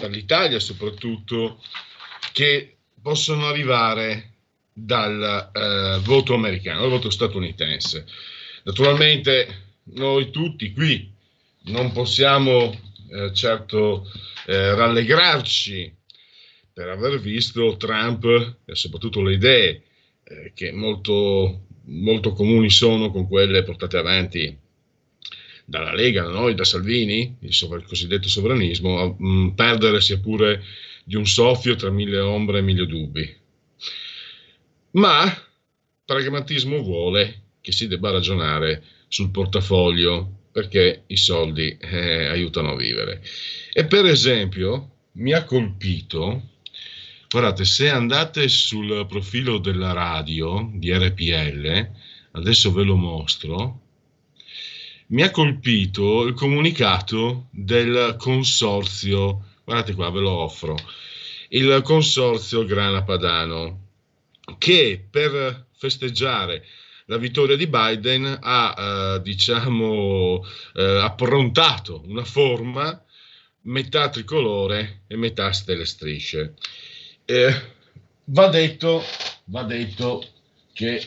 dall'Italia soprattutto che possono arrivare dal eh, voto americano, dal voto statunitense. Naturalmente noi tutti qui non possiamo eh, certo eh, rallegrarci per aver visto Trump e soprattutto le idee eh, che molto, molto comuni sono con quelle portate avanti dalla Lega, da noi, da Salvini, il, sovra- il cosiddetto sovranismo, a mh, mm, perdere sia pure di un soffio tra mille ombre e mille dubbi. Ma pragmatismo vuole che si debba ragionare sul portafoglio perché i soldi eh, aiutano a vivere. E per esempio mi ha colpito, guardate, se andate sul profilo della radio di RPL, adesso ve lo mostro, mi ha colpito il comunicato del consorzio, guardate qua, ve lo offro, il consorzio Grana Padano, che per festeggiare la vittoria di Biden ha, eh, diciamo, eh, approntato una forma metà tricolore e metà stelle strisce. Eh, va, detto, va detto che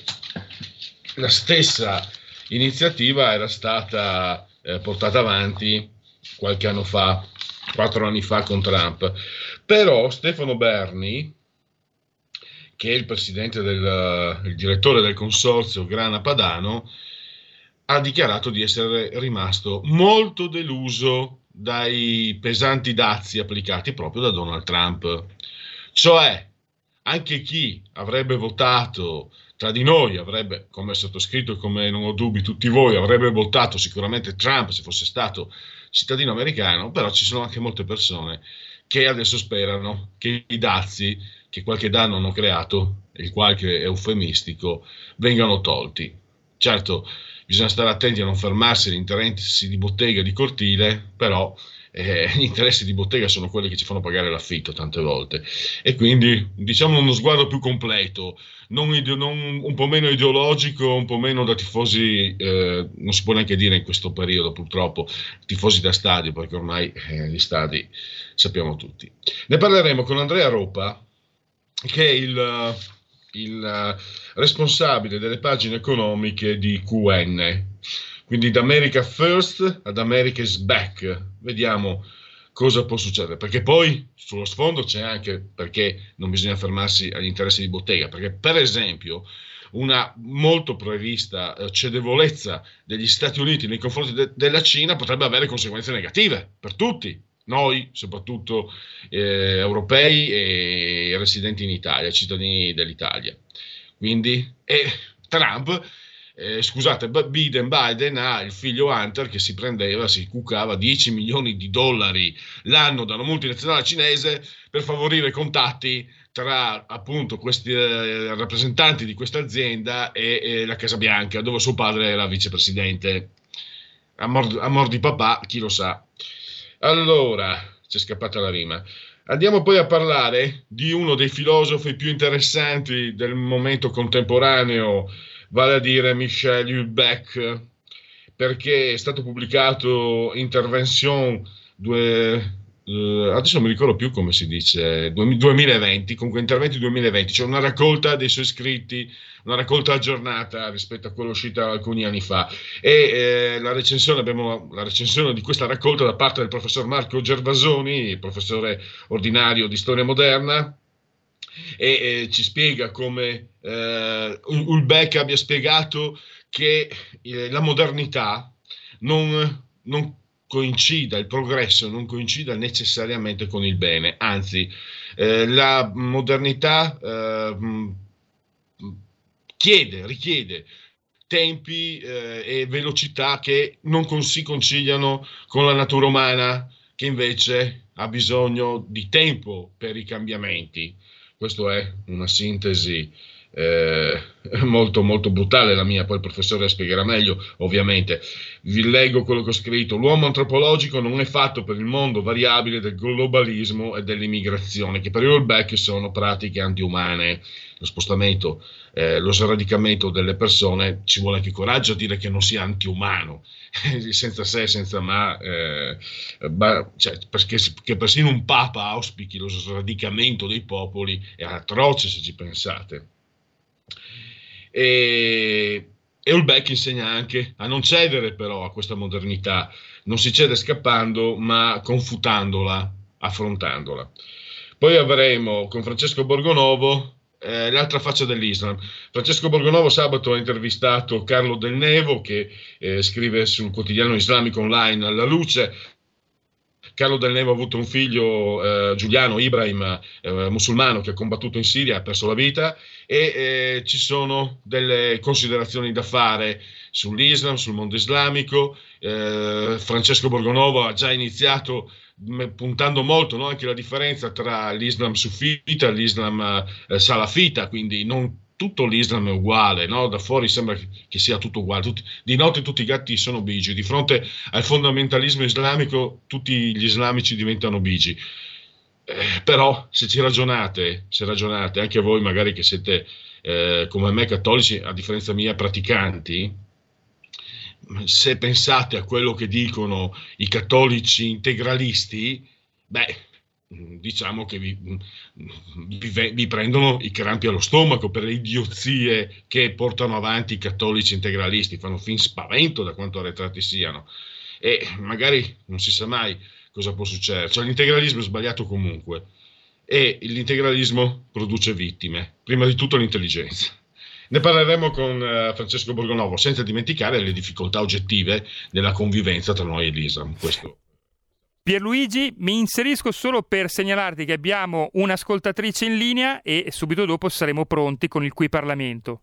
la stessa iniziativa era stata eh, portata avanti qualche anno fa, quattro anni fa con Trump. Però Stefano Berni, che è il presidente del il direttore del consorzio Grana Padano, ha dichiarato di essere rimasto molto deluso dai pesanti dazi applicati proprio da Donald Trump. Cioè, anche chi avrebbe votato tra di noi avrebbe, come sottoscritto e come non ho dubbi tutti voi, avrebbe votato sicuramente Trump se fosse stato cittadino americano, però ci sono anche molte persone che adesso sperano che i dazi che qualche danno hanno creato, il qualche eufemistico, vengano tolti. Certo, bisogna stare attenti a non fermarsi agli interessi di bottega di cortile, però eh, gli interessi di bottega sono quelli che ci fanno pagare l'affitto tante volte. E quindi diciamo uno sguardo più completo, non, ide- non un po' meno ideologico, un po' meno da tifosi, eh, non si può neanche dire in questo periodo purtroppo, tifosi da stadio, perché ormai eh, gli stadi sappiamo tutti. Ne parleremo con Andrea Ropa, che è il, il responsabile delle pagine economiche di QN quindi da America First ad America is Back. Vediamo cosa può succedere. Perché poi sullo sfondo c'è anche perché non bisogna fermarsi agli interessi di bottega. Perché, per esempio, una molto prevista eh, cedevolezza degli Stati Uniti nei confronti de- della Cina potrebbe avere conseguenze negative per tutti. Noi, soprattutto eh, europei e residenti in Italia, cittadini dell'Italia. Quindi, e Trump eh, scusate, Biden, Biden ha il figlio Hunter che si prendeva, si cucava 10 milioni di dollari l'anno da una multinazionale cinese per favorire contatti tra appunto questi eh, rappresentanti di questa azienda e, e, la Casa Bianca, dove suo padre era vicepresidente. A mor, a mor di papà, chi lo sa. Allora, c'è scappata la rima. Andiamo poi a parlare di uno dei filosofi più interessanti del momento contemporaneo, vale a dire Michel Houellebecq, perché è stato pubblicato Intervention due, Uh, adesso non mi ricordo più come si dice, 2020, comunque interventi 2020, cioè una raccolta dei suoi scritti, una raccolta aggiornata rispetto a quella uscita alcuni anni fa. E eh, la, recensione, abbiamo la recensione di questa raccolta da parte del professor Marco Gervasoni, professore ordinario di storia moderna, e eh, ci spiega come eh, Ulbeck abbia spiegato che eh, la modernità non, non coincida, il progresso non coincida necessariamente con il bene, anzi eh, la modernità eh, chiede, richiede tempi eh, e velocità che non con, si conciliano con la natura umana che invece ha bisogno di tempo per i cambiamenti. Questa è una sintesi eh, molto molto brutale la mia, poi il professore spiegherà meglio ovviamente. Vi leggo quello che ho scritto, l'uomo antropologico non è fatto per il mondo variabile del globalismo e dell'immigrazione, che per Ulbeck sono pratiche antiumane. Lo spostamento, eh, lo sradicamento delle persone, ci vuole anche coraggio a dire che non sia antiumano, senza se, senza ma, eh, ma cioè, perché che persino un papa auspichi lo sradicamento dei popoli è atroce se ci pensate. E, e Ulbeck insegna anche a non cedere però a questa modernità, non si cede scappando ma confutandola, affrontandola. Poi avremo con Francesco Borgonovo eh, l'altra faccia dell'Islam. Francesco Borgonovo sabato ha intervistato Carlo Del Nevo che eh, scrive sul quotidiano islamico online alla luce Carlo Del Nevo ha avuto un figlio, eh, Giuliano Ibrahim, eh, musulmano, che ha combattuto in Siria, ha perso la vita e eh, ci sono delle considerazioni da fare sull'Islam, sul mondo islamico. Eh, Francesco Borgonovo ha già iniziato puntando molto no, anche la differenza tra l'Islam sufita e l'Islam eh, salafita, quindi non tutto l'Islam è uguale, no? da fuori sembra che sia tutto uguale, tutti, di notte tutti i gatti sono bigi, di fronte al fondamentalismo islamico tutti gli islamici diventano bigi. Eh, però se ci ragionate, se ragionate, anche voi magari che siete eh, come me cattolici, a differenza mia praticanti, se pensate a quello che dicono i cattolici integralisti, beh, diciamo che vi, vi, vi, prendono i crampi allo stomaco per le idiozie che portano avanti i cattolici integralisti, fanno fin spavento da quanto arretrati siano e magari non si sa mai cosa può succedere, cioè l'integralismo è sbagliato comunque e l'integralismo produce vittime, prima di tutto l'intelligenza. Ne parleremo con uh, Francesco Borgonovo, senza dimenticare le difficoltà oggettive della convivenza tra noi e l'Islam. Questo Pierluigi, mi inserisco solo per segnalarti che abbiamo un'ascoltatrice in linea e subito dopo saremo pronti con il qui Parlamento.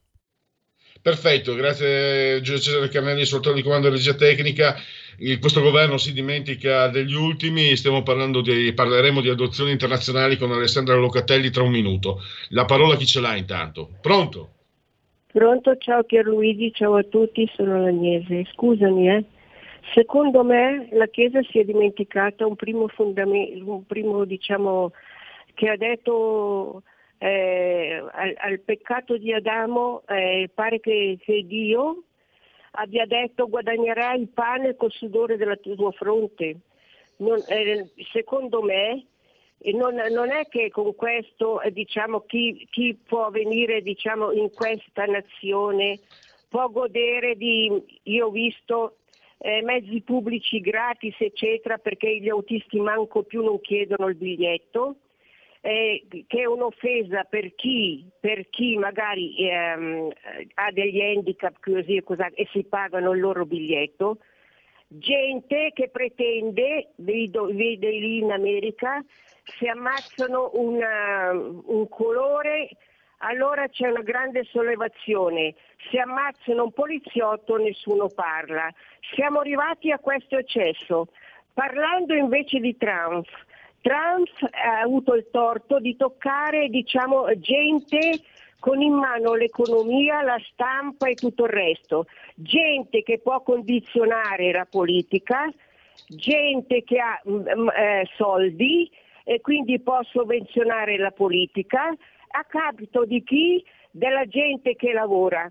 Perfetto, grazie Giulio Cesare Carnelli, soltanto di comando di regia tecnica. Il, questo governo si dimentica degli ultimi, stiamo parlando di, parleremo di adozioni internazionali con Alessandra Locatelli tra un minuto. La parola chi ce l'ha intanto? Pronto? Pronto, ciao Pierluigi, ciao a tutti, sono l'Agnese. Scusami, eh. Secondo me la Chiesa si è dimenticata un primo fondamento, un primo diciamo, che ha detto eh, al, al, peccato di Adamo, eh, pare che, che, Dio abbia detto guadagnerai il pane col sudore della tua fronte. Non, eh, secondo me non, non, è che con questo eh, diciamo, chi, chi, può venire diciamo, in questa nazione può godere di, io ho visto eh, mezzi pubblici gratis, eccetera, perché gli autisti manco più non chiedono il biglietto, eh, che è un'offesa per chi, per chi magari ehm, ha degli handicap così e, così, e si pagano il loro biglietto. Gente che pretende, vedo, lì in America, se ammazzano una, un colore allora c'è una grande sollevazione. Se ammazzano un poliziotto nessuno parla. Siamo arrivati a questo eccesso. Parlando invece di Trump, Trump ha avuto il torto di toccare diciamo, gente con in mano l'economia, la stampa e tutto il resto, gente che può condizionare la politica gente che ha mh, mm, eh, soldi e quindi può sovvenzionare la politica a capito di chi? Della gente che lavora.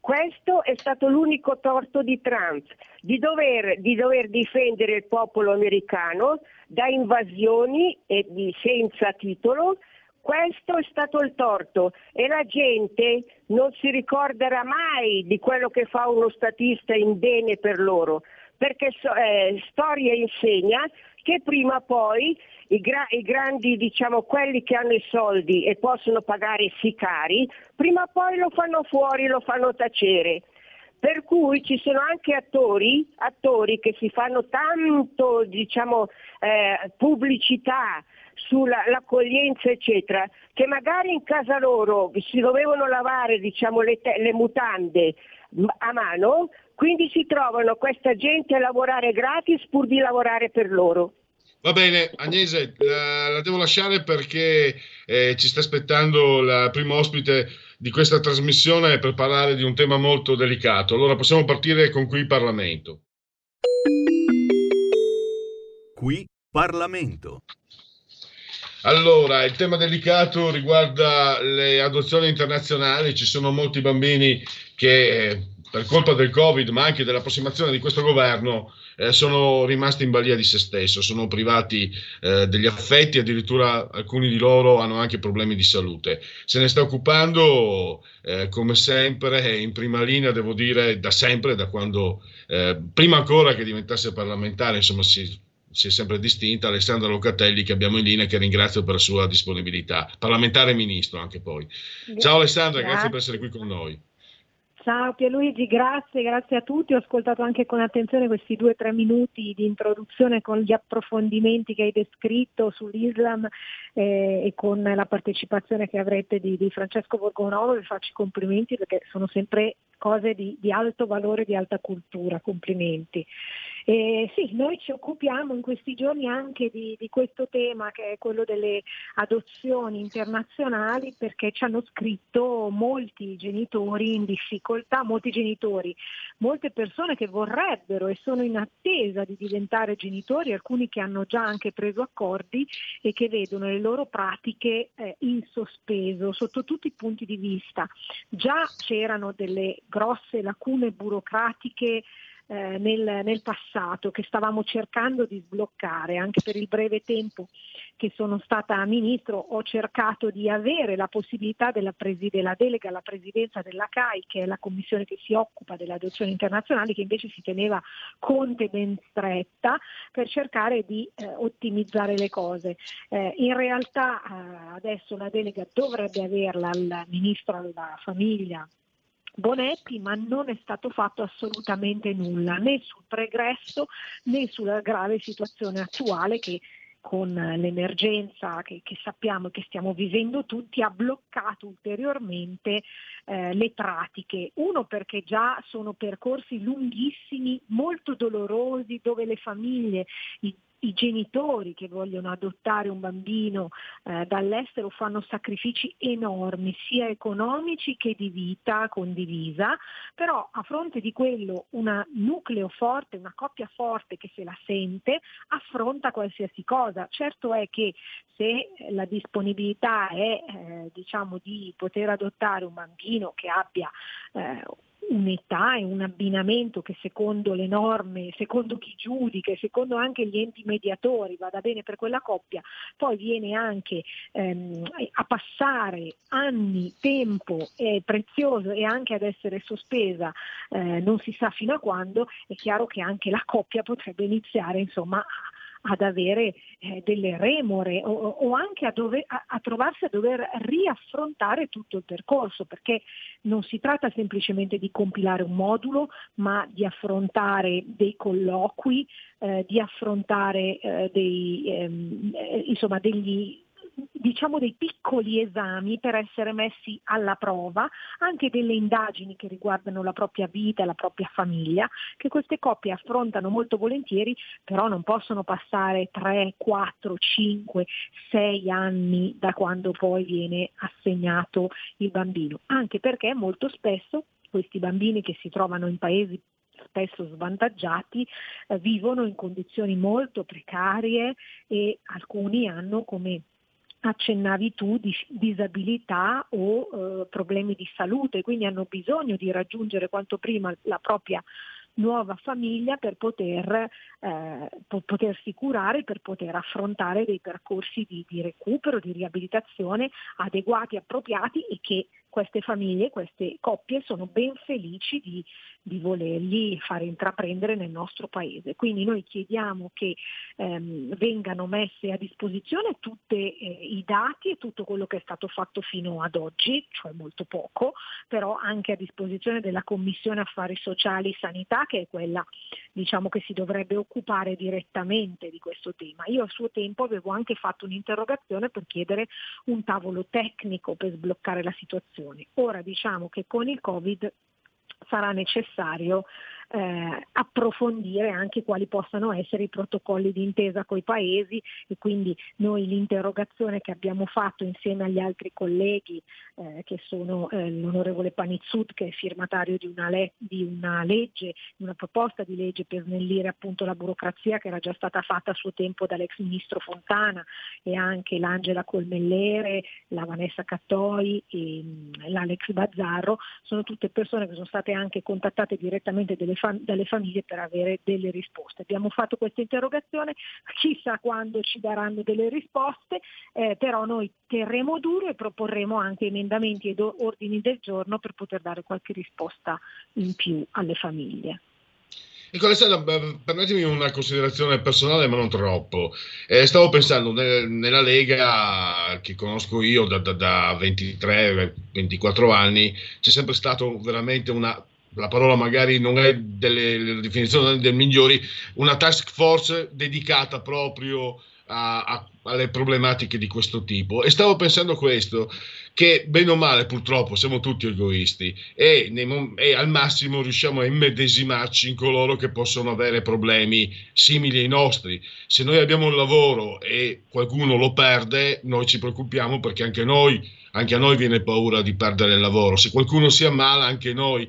Questo è stato l'unico torto di Trump, di dover, di dover difendere il popolo americano da invasioni e di, senza titolo. Questo è stato il torto e la gente non si ricorderà mai di quello che fa uno statista in bene per loro, perché eh, storia insegna che prima o poi i, gra- i grandi, diciamo, quelli che hanno i soldi e possono pagare i sicari, prima o poi lo fanno fuori, lo fanno tacere. Per cui ci sono anche attori, attori che si fanno tanto diciamo, eh, pubblicità sull'accoglienza eccetera, che magari in casa loro si dovevano lavare diciamo, le, te- le mutande a mano, quindi si trovano questa gente a lavorare gratis pur di lavorare per loro. Va bene, Agnese, la, la devo lasciare perché eh, ci sta aspettando la prima ospite di questa trasmissione per parlare di un tema molto delicato. Allora possiamo partire con qui Parlamento. Qui Parlamento. Allora, il tema delicato riguarda le adozioni internazionali. Ci sono molti bambini che eh, per colpa del Covid, ma anche dell'approssimazione di questo governo, eh, sono rimasti in balia di se stesso, sono privati eh, degli affetti, addirittura alcuni di loro hanno anche problemi di salute. Se ne sta occupando, eh, come sempre, in prima linea, devo dire, da sempre, da quando, eh, prima ancora che diventasse parlamentare, insomma, si, si è sempre distinta Alessandra Locatelli che abbiamo in linea che ringrazio per la sua disponibilità, parlamentare e ministro anche poi. Ciao Alessandra, grazie, grazie per essere qui con noi. Ciao Pierluigi, grazie, grazie a tutti. Ho ascoltato anche con attenzione questi due o tre minuti di introduzione con gli approfondimenti che hai descritto sull'Islam eh, e con la partecipazione che avrete di, di Francesco Borgonovo. Vi faccio i complimenti perché sono sempre cose di, di alto valore, di alta cultura. Complimenti. Eh, sì, noi ci occupiamo in questi giorni anche di, di, questo tema che è quello delle adozioni internazionali perché ci hanno scritto molti genitori in difficoltà, molti genitori, molte persone che vorrebbero e sono in attesa di diventare genitori, alcuni che hanno già anche preso accordi e che vedono le loro pratiche eh, in sospeso sotto tutti i punti di vista. Già c'erano delle grosse lacune burocratiche eh, nel, nel, passato che stavamo cercando di sbloccare anche per il breve tempo che sono stata ministro ho cercato di avere la possibilità della, presi- della delega alla presidenza della CAI che è la commissione che si occupa delle adozioni internazionali che invece si teneva conte ben stretta per cercare di eh, ottimizzare le cose. Eh, in realtà eh, adesso la delega dovrebbe averla il ministro alla famiglia Bonetti, ma non è stato fatto assolutamente nulla né sul pregresso né sulla grave situazione attuale che con l'emergenza che, che sappiamo e che stiamo vivendo tutti ha bloccato ulteriormente eh, le pratiche. Uno perché già sono percorsi lunghissimi, molto dolorosi, dove le famiglie, i genitori che vogliono adottare un bambino eh, dall'estero fanno sacrifici enormi, sia economici che di vita condivisa, però a fronte di quello un nucleo forte, una coppia forte che se la sente, affronta qualsiasi cosa. Certo è che se la disponibilità è eh, diciamo, di poter adottare un bambino che abbia eh, un'età e un abbinamento che secondo le norme, secondo chi giudica e secondo anche gli enti mediatori vada bene per quella coppia, poi viene anche ehm, a passare anni, tempo eh, prezioso e anche ad essere sospesa eh, non si sa fino a quando, è chiaro che anche la coppia potrebbe iniziare insomma a ad avere eh, delle remore o, o anche a, dover, a, a, trovarsi a dover riaffrontare tutto il percorso, perché non si tratta semplicemente di compilare un modulo, ma di affrontare dei colloqui, eh, di affrontare eh, dei, ehm, eh, insomma, degli diciamo dei piccoli esami per essere messi alla prova, anche delle indagini che riguardano la propria vita, la propria famiglia, che queste coppie affrontano molto volentieri, però non possono passare 3, 4, 5, 6 anni da quando poi viene assegnato il bambino, anche perché molto spesso questi bambini che si trovano in paesi spesso svantaggiati, eh, vivono in condizioni molto precarie e alcuni hanno come accennavi tu, disabilità o eh, problemi di salute, quindi hanno bisogno di raggiungere quanto prima la propria nuova famiglia per poter, eh, potersi curare, per poter affrontare dei percorsi di, di recupero, di riabilitazione adeguati, appropriati e che queste famiglie, queste coppie sono ben felici di, di volergli fare intraprendere nel nostro paese. Quindi noi chiediamo che ehm, vengano messe a disposizione tutti eh, i dati e tutto quello che è stato fatto fino ad oggi, cioè molto poco, però anche a disposizione della Commissione Affari Sociali e Sanità, che è quella diciamo, che si dovrebbe occupare direttamente di questo tema. Io a suo tempo avevo anche fatto un'interrogazione per chiedere un tavolo tecnico per sbloccare la situazione. Ora diciamo che con il Covid sarà necessario eh, approfondire anche quali possano essere i protocolli di intesa con i paesi e quindi noi l'interrogazione che abbiamo fatto insieme agli altri colleghi eh, che sono eh, l'onorevole Panizzut che è firmatario di una, le- di una legge, una proposta di legge per snellire appunto la burocrazia che era già stata fatta a suo tempo dall'ex ministro Fontana e anche l'Angela Colmellere, la Vanessa Cattoi e mm, l'Alex Bazzarro, sono tutte persone che sono state anche contattate direttamente delle fam- dalle famiglie per avere delle risposte. Abbiamo fatto questa interrogazione, chissà quando ci daranno delle risposte, eh, però noi terremo duro e proporremo anche emendamenti ed ordini del giorno per poter dare qualche risposta in più alle famiglie. Ecco Alessandra, permettimi una considerazione personale, ma non troppo. Eh, stavo pensando nel, nella Lega che conosco io da, da, da 23-24 anni, c'è sempre stato veramente una la parola magari non è delle definizioni del migliori, una task force dedicata proprio a, a, alle problematiche di questo tipo. E stavo pensando questo, che bene o male purtroppo siamo tutti egoisti e, nei, e, al massimo riusciamo a immedesimarci in coloro che possono avere problemi simili ai nostri. Se noi abbiamo un lavoro e qualcuno lo perde, noi ci preoccupiamo perché anche noi, anche a noi viene paura di perdere il lavoro. Se qualcuno si ammala, anche noi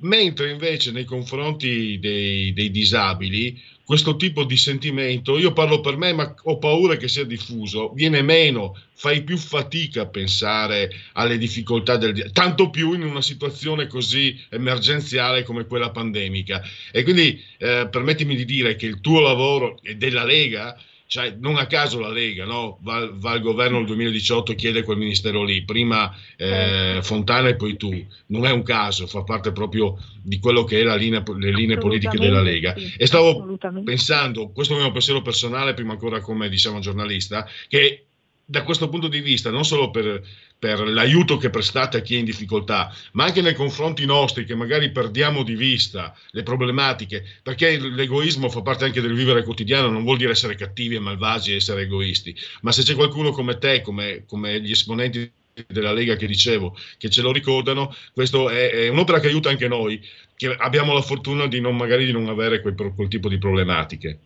mentre invece nei confronti dei, dei, disabili questo tipo di sentimento, io parlo per me ma ho paura che sia diffuso, viene meno, fai più fatica a pensare alle difficoltà del tanto più in una situazione così emergenziale come quella pandemica. E quindi eh, permettimi di dire che il tuo lavoro e della Lega cioè, non a caso la Lega no? va, va, al governo nel 2018 e chiede quel ministero lì, prima eh, Fontana e poi tu, non è un caso, fa parte proprio di quello che è linea, le linee politiche della Lega. Sì, e stavo pensando, questo è il mio pensiero personale, prima ancora come diciamo giornalista, che da questo punto di vista, non solo per, per, l'aiuto che prestate a chi è in difficoltà, ma anche nei confronti nostri che magari perdiamo di vista le problematiche, perché l'egoismo fa parte anche del vivere quotidiano, non vuol dire essere cattivi e malvagi e essere egoisti, ma se c'è qualcuno come te, come, come gli esponenti della Lega che dicevo, che ce lo ricordano, questo è, è un'opera che aiuta anche noi, che abbiamo la fortuna di non, magari di non avere quel, quel tipo di problematiche.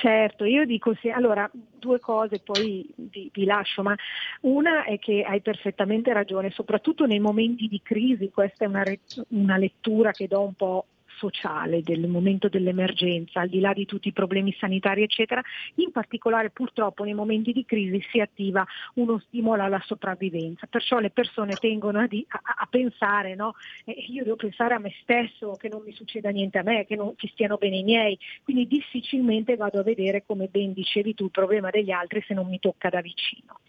Certo, io dico sì, allora due cose poi vi, vi, lascio, ma una è che hai perfettamente ragione, soprattutto nei momenti di crisi, questa è una, una lettura che do un po' sociale del momento dell'emergenza, al di là di tutti i problemi sanitari eccetera, in particolare purtroppo nei momenti di crisi si attiva uno stimolo alla sopravvivenza, perciò le persone tengono a, di, a, a pensare, no? eh, io devo pensare a me stesso, che non mi succeda niente a me, che, non, che stiano bene i miei, quindi difficilmente vado a vedere, come ben dicevi tu, il problema degli altri se non mi tocca da vicino.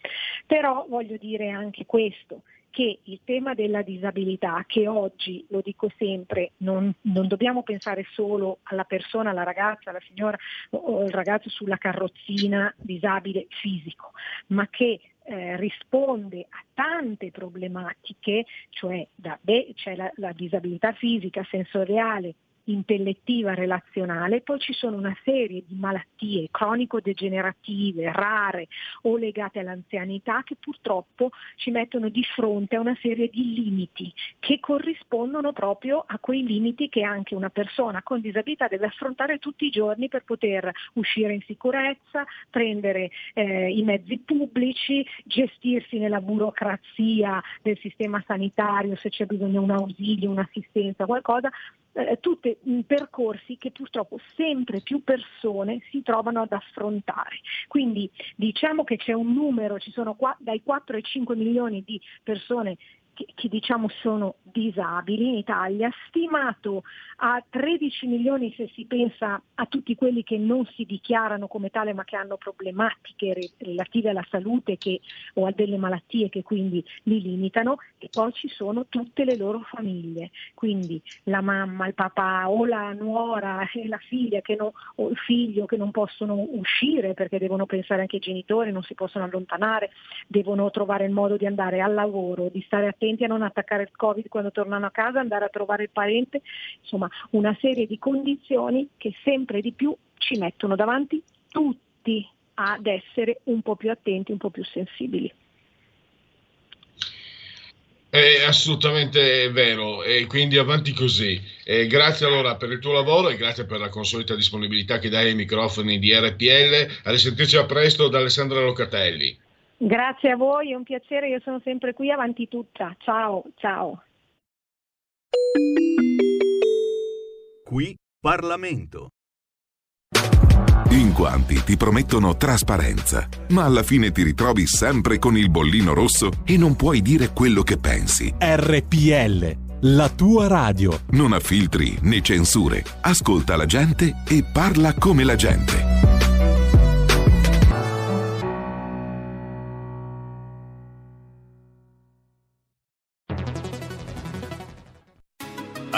Però voglio dire anche questo, che il tema della disabilità, che oggi, lo dico sempre, non, non, dobbiamo pensare solo alla persona, alla ragazza, alla signora o al ragazzo sulla carrozzina disabile fisico, ma che eh, risponde a tante problematiche, cioè da, beh, c'è la, la disabilità fisica, sensoriale, intellettiva relazionale, poi ci sono una serie di malattie cronico-degenerative, rare o legate all'anzianità che purtroppo ci mettono di fronte a una serie di limiti che corrispondono proprio a quei limiti che anche una persona con disabilità deve affrontare tutti i giorni per poter uscire in sicurezza, prendere eh, i mezzi pubblici, gestirsi nella burocrazia del sistema sanitario se c'è bisogno di un ausilio, un'assistenza, qualcosa eh, tutti percorsi che purtroppo sempre più persone si trovano ad affrontare. Quindi diciamo che c'è un numero, ci sono qua, dai 4 ai 5 milioni di persone che, che, diciamo sono disabili in Italia, stimato a 13 milioni se si pensa a tutti quelli che non si dichiarano come tale ma che hanno problematiche relative alla salute che, o a delle malattie che quindi li limitano e poi ci sono tutte le loro famiglie, quindi la mamma, il papà o la nuora e la figlia non, o il figlio che non possono uscire perché devono pensare anche ai genitori, non si possono allontanare, devono trovare il modo di andare al lavoro, di stare attenti attenti a non attaccare il Covid quando tornano a casa, andare a trovare il parente, insomma una serie di condizioni che sempre di più ci mettono davanti tutti ad essere un po' più attenti, un po' più sensibili. È assolutamente vero e quindi avanti così. E grazie allora per il tuo lavoro e grazie per la consolita disponibilità che dai ai microfoni di RPL. A risentirci a presto da Alessandra Locatelli. Grazie a voi, è un piacere, io sono sempre qui avanti tutta. Ciao, ciao. Qui Parlamento. In quanti ti promettono trasparenza, ma alla fine ti ritrovi sempre con il bollino rosso e non puoi dire quello che pensi. RPL, la tua radio. Non ha filtri né censure. Ascolta la gente e parla come la gente.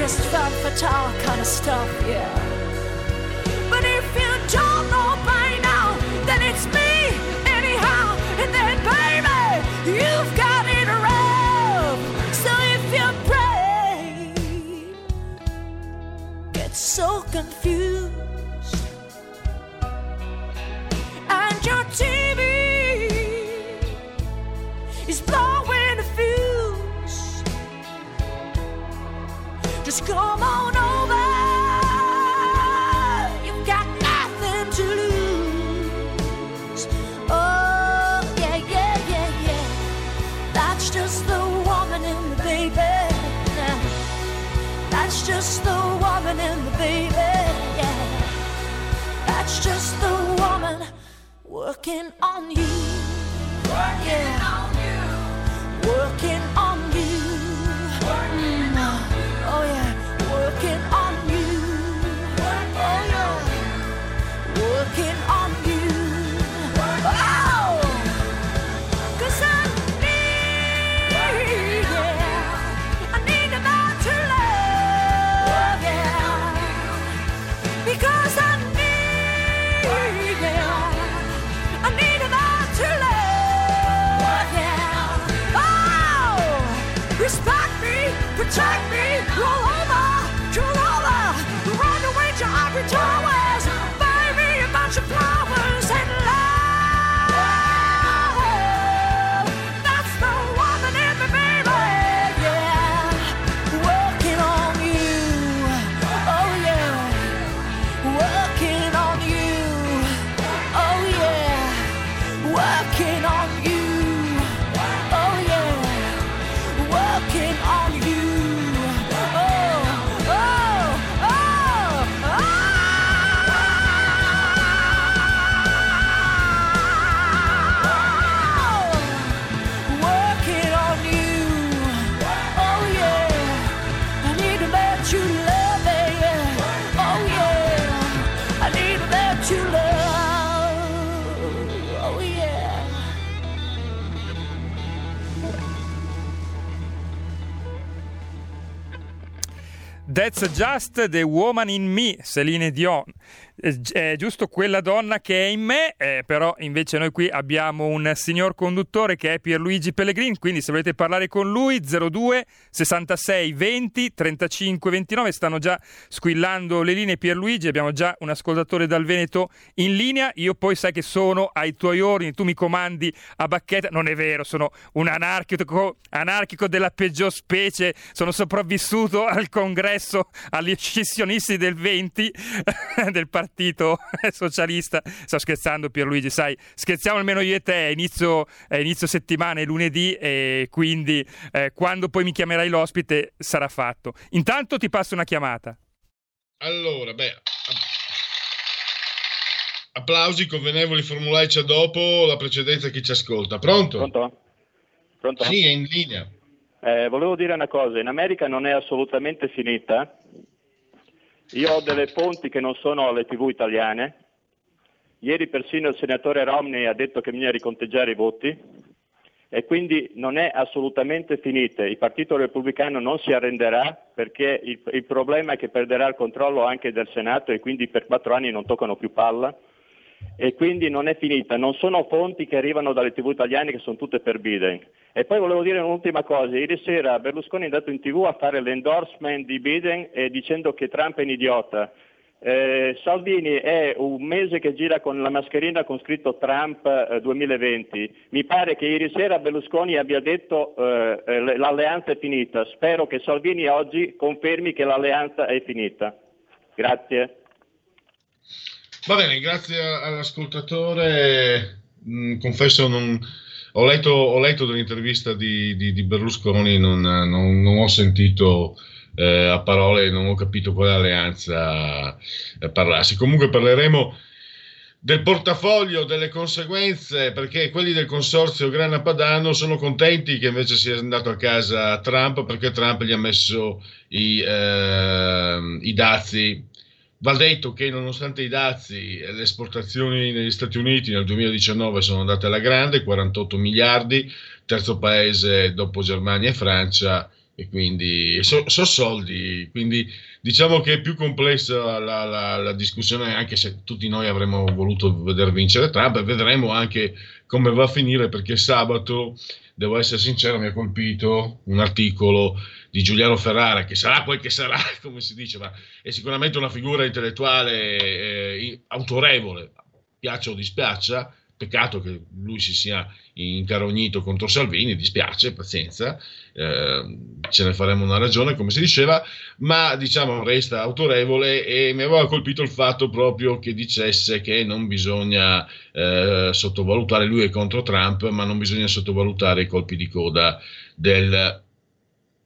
Just femme fatale kind of stuff, yeah. But if working on you. Working on That's just the woman in me, Celine Dion. Eh, gi- È giusto quella donna che è in me, eh, però invece noi qui abbiamo un signor conduttore che è Pierluigi Pellegrin, quindi se volete parlare con lui 02 66 20 35 29 stanno già squillando le linee. Pierluigi, abbiamo già un ascoltatore dal Veneto in linea, io poi sai che sono ai tuoi ordini, tu mi comandi a bacchetta, non è vero, sono un anarchico, anarchico della peggior specie, sono sopravvissuto al congresso agli scissionisti del 20 del partito socialista. Sto scherzando Pierluigi, sai, scherziamo almeno io e te, è inizio, è inizio settimana, è lunedì e quindi eh, quando poi mi chiamerai l'ospite sarà fatto. Intanto ti passo una chiamata. Allora, beh, app- applausi convenevoli formulaici a dopo la precedenza a chi ci ascolta. Pronto? Pronto? Pronto? Sì, è in linea. Eh, volevo dire una cosa, in America non è assolutamente finita. Io ho delle fonti che non sono alle tv italiane. Ieri persino il senatore Romney ha detto che bisogna riconteggiare i voti e quindi non è assolutamente finita. Il Partito Repubblicano non si arrenderà perché il, il problema è che perderà il controllo anche del Senato e quindi per quattro anni non toccano più palla e quindi non è finita. Non sono fonti che arrivano dalle tv italiane che sono tutte per Biden. E poi volevo dire un'ultima cosa. Ieri sera Berlusconi è andato in tv a fare l'endorsement di Biden e dicendo che Trump è un idiota. Eh, Salvini è un mese che gira con la mascherina con scritto Trump eh, 2020. Mi pare che ieri sera Berlusconi abbia detto eh, eh, l'alleanza è finita. Spero che Salvini oggi confermi che l'alleanza è finita. Grazie. Va bene, grazie all'ascoltatore. Mm, confesso, non, ho, letto, ho letto dell'intervista di, di, di Berlusconi, non, non- non ho sentito eh, a parole, non ho capito quale alleanza eh, parlassi. Comunque parleremo del portafoglio, delle conseguenze, perché quelli del consorzio Grana Padano sono contenti che invece sia andato a casa Trump, perché Trump gli ha messo i, eh, i dazi. Va detto che nonostante i dazi, le esportazioni negli Stati Uniti nel 2019 sono andate alla grande, 48 miliardi, terzo paese dopo Germania e Francia, e quindi sono soldi, quindi diciamo che è più complessa la, la- la discussione, anche se tutti noi avremmo voluto vedere vincere Trump, e vedremo anche come va a finire, perché sabato, devo essere sincero, mi ha colpito un articolo di Giuliano Ferrara, che sarà quel che sarà, come si dice, ma è sicuramente una figura intellettuale eh, autorevole, piaccia o dispiaccia, peccato che lui si sia incarognito contro Salvini, dispiace, pazienza, eh, ce ne faremo una ragione, come si diceva, ma diciamo resta autorevole e mi aveva colpito il fatto proprio che dicesse che non bisogna eh, sottovalutare, lui è contro Trump, ma non bisogna sottovalutare i colpi di coda del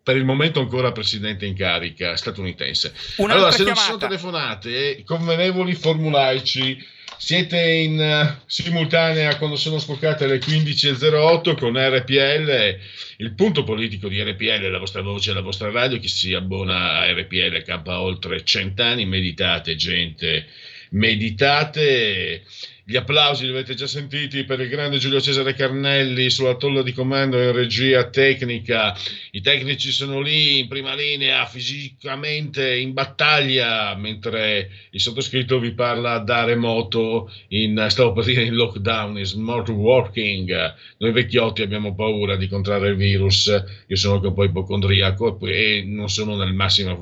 per il momento ancora presidente in carica statunitense. Un'altra allora, se non ci sono chiamata. telefonate, convenevoli formulaici. Siete in eh, simultanea quando sono scoccate le 15.08 con RPL, il punto politico di RPL, la vostra voce, la vostra radio, chi si abbona a RPL campa oltre cent'anni, meditate gente, meditate. Gli applausi li avete già sentiti per il grande Giulio Cesare Carnelli sulla tolla di comando in regia tecnica. I tecnici sono lì in prima linea, fisicamente in battaglia, mentre il sottoscritto vi parla da remoto, in, stavo per dire in lockdown, in smart working. Noi vecchiotti abbiamo paura di contrarre il virus. Io sono anche un po' ipocondriaco e non sono nel massima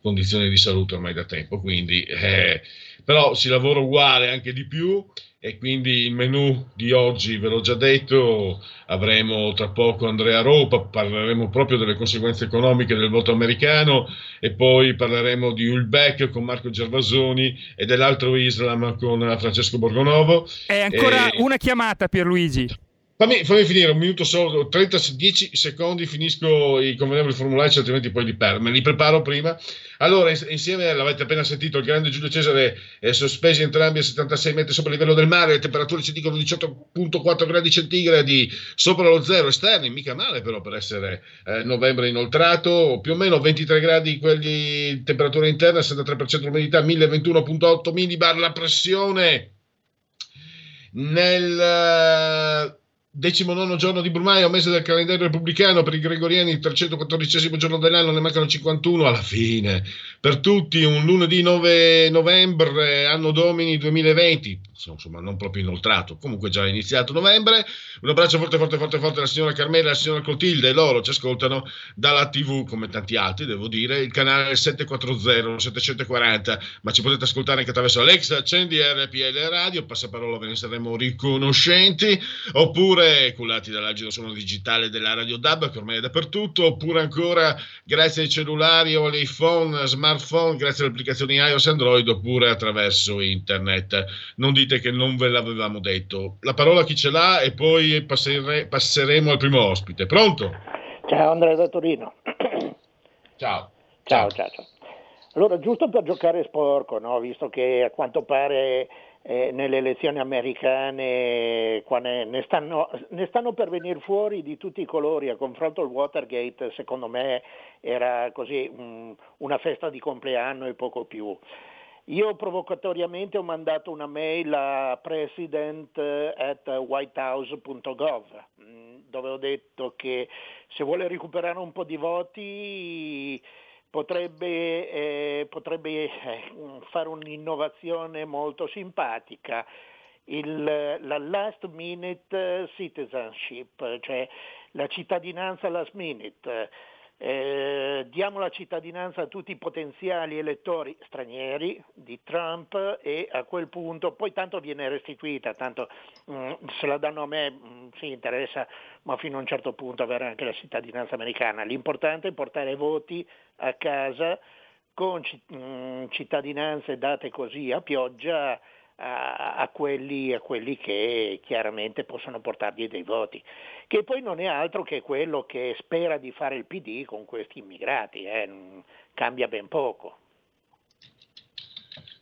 condizione di salute ormai da tempo, quindi eh, però si lavora uguale anche di più e quindi il menù di oggi ve l'ho già detto, avremo tra poco Andrea Ropa, parleremo proprio delle conseguenze economiche del voto americano e poi parleremo di Ulbeck con Marco Gervasoni e dell'altro Islam con Francesco Borgonovo. È ancora E- una chiamata, Pierluigi. Fammi, fammi finire un minuto solo, 30, 10 secondi finisco i convenevoli formulari, altrimenti poi li perdo. Me li preparo prima. Allora, ins- insieme, l'avete appena sentito, il grande Giulio Cesare è sospesi entrambi a 76 metri sopra il livello del mare, le temperature ci dicono 18.4 gradi centigradi sopra lo zero esterni, mica male però per essere eh, novembre inoltrato, più o meno 23 gradi quelli temperatura interna, 73% l'umidità, 1021.8 millibar la pressione nel decimonono giorno di Brumaio, mese del calendario repubblicano, per i gregoriani il 314 giorno dell'anno, ne mancano 51 alla fine. Per tutti un lunedì 9 novembre, anno domini 2020, insomma non proprio inoltrato, comunque già iniziato novembre. Un abbraccio forte forte forte forte alla signora Carmela e alla signora Clotilde loro ci ascoltano dalla TV come tanti altri, devo dire, il canale 740 740, ma ci potete ascoltare anche attraverso Alexa, accendi RPL Radio, passaparola ve ne saremo riconoscenti, oppure cullati dall'agito suono digitale della Radio DAB che ormai è dappertutto, oppure ancora grazie ai cellulari o agli iPhone, smartphone, grazie alle applicazioni iOS e Android, oppure attraverso internet. Non dite che non ve l'avevamo detto. La parola a chi ce l'ha e poi passere- passeremo al primo ospite. Pronto? Ciao Andrea da Torino. Ciao. Ciao, ciao, ciao. Allora, giusto per giocare sporco, no? visto che a quanto pare eh, nelle elezioni americane ne, ne stanno, ne stanno per venire fuori di tutti i colori, a confronto al Watergate, secondo me era così mm, una festa di compleanno e poco più. Io provocatoriamente ho mandato una mail a president at whitehouse.gov mm, dove ho detto che se vuole recuperare un po' di voti potrebbe, eh, potrebbe eh, fare un'innovazione molto simpatica. Il, la last minute citizenship, cioè la cittadinanza last minute. Eh, diamo la cittadinanza a tutti i potenziali elettori stranieri di Trump e a quel punto poi tanto viene restituita, tanto mm, se la danno a me mm, sì interessa, ma fino a un certo punto avere anche la cittadinanza americana. L'importante è portare voti a casa con mm, cittadinanze date così a pioggia a, a quelli, a quelli che chiaramente possono portargli dei voti, che poi non è altro che quello che spera di fare il PD con questi immigrati, eh, cambia ben poco.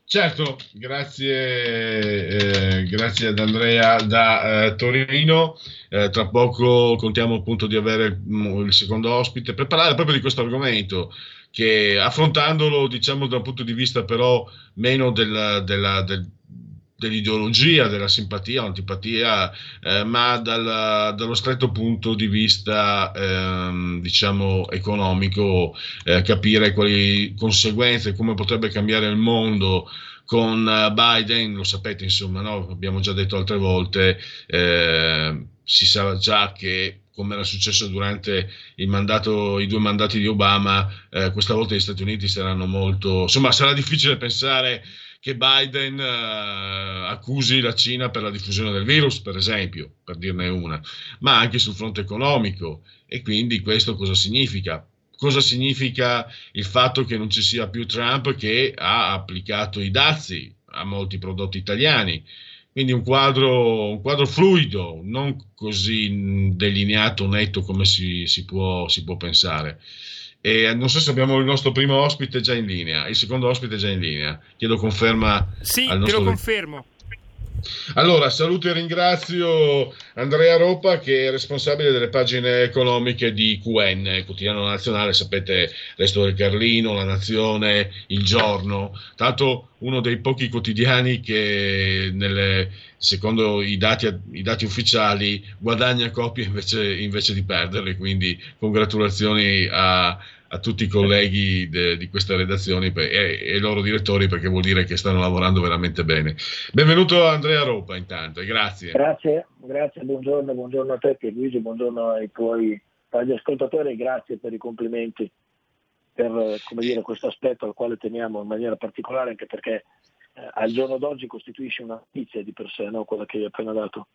Certo, grazie, eh, grazie ad Andrea da eh, Torino. Eh, tra poco contiamo appunto di avere mm, il secondo ospite per parlare proprio di questo argomento che affrontandolo diciamo da un punto di vista però meno della, della- del- dell'ideologia, della simpatia o antipatia, eh, ma dal- dallo stretto punto di vista ehm, diciamo economico, eh, capire quali conseguenze, come potrebbe cambiare il mondo con eh, Biden, lo sapete insomma, no? abbiamo già detto altre volte, eh, si sa già che come era successo durante mandato, i due mandati di Obama, eh, questa volta gli Stati Uniti saranno molto, insomma sarà difficile pensare che Biden eh, accusi la Cina per la diffusione del virus, per esempio, per dirne una, ma anche sul fronte economico. E quindi questo cosa significa? Cosa significa il fatto che non ci sia più Trump che ha applicato i dazi a molti prodotti italiani? Quindi un quadro, un quadro fluido, non così delineato, netto come si, si può, si può pensare. E non so se abbiamo il nostro primo ospite già in linea, il secondo ospite già in linea. Chiedo conferma Sì, te nostro lo confermo. Allora, saluto e ringrazio Andrea Ropa che è responsabile delle pagine economiche di QN, quotidiano nazionale, sapete, Resto del Carlino, La Nazione, Il Giorno, tanto uno dei pochi quotidiani che nelle- secondo i dati, i dati ufficiali guadagna copie invece, invece di perderle, quindi congratulazioni a, a tutti i colleghi de- di queste redazioni per- e, e i loro direttori perché vuol dire che stanno lavorando veramente bene. Benvenuto Andrea Ropa intanto e grazie. Grazie, grazie, buongiorno, buongiorno a te Luigi, buongiorno ai tuoi radioascoltatori e grazie per i complimenti per come dire, questo aspetto al quale teniamo in maniera particolare anche perché eh, al giorno d'oggi costituisce una notizia di per sé, no? quella che hai appena dato.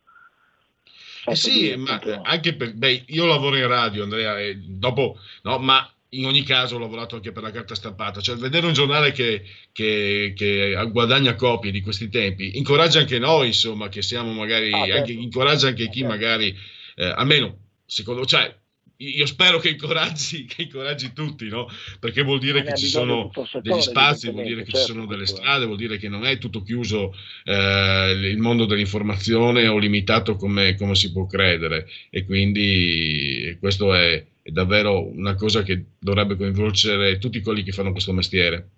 Eh sì, ma anche per, beh, io lavoro in radio, Andrea, e dopo, no, ma in ogni caso ho lavorato anche per la carta stampata, cioè vedere un giornale che, che- che guadagna copie di questi tempi incoraggia anche noi, insomma, che siamo magari, Ah, certo. anche- incoraggia anche chi magari, eh, almeno, secondo, cioè, io spero che incoraggi, che incoraggi tutti, no? Perché vuol dire che ci sono settore, degli spazi, vuol dire che ci certo, sono delle è. strade, vuol dire che non è tutto chiuso eh, il mondo dell'informazione o limitato come, come si può credere e quindi questo è, è davvero una cosa che dovrebbe coinvolgere tutti quelli che fanno questo mestiere.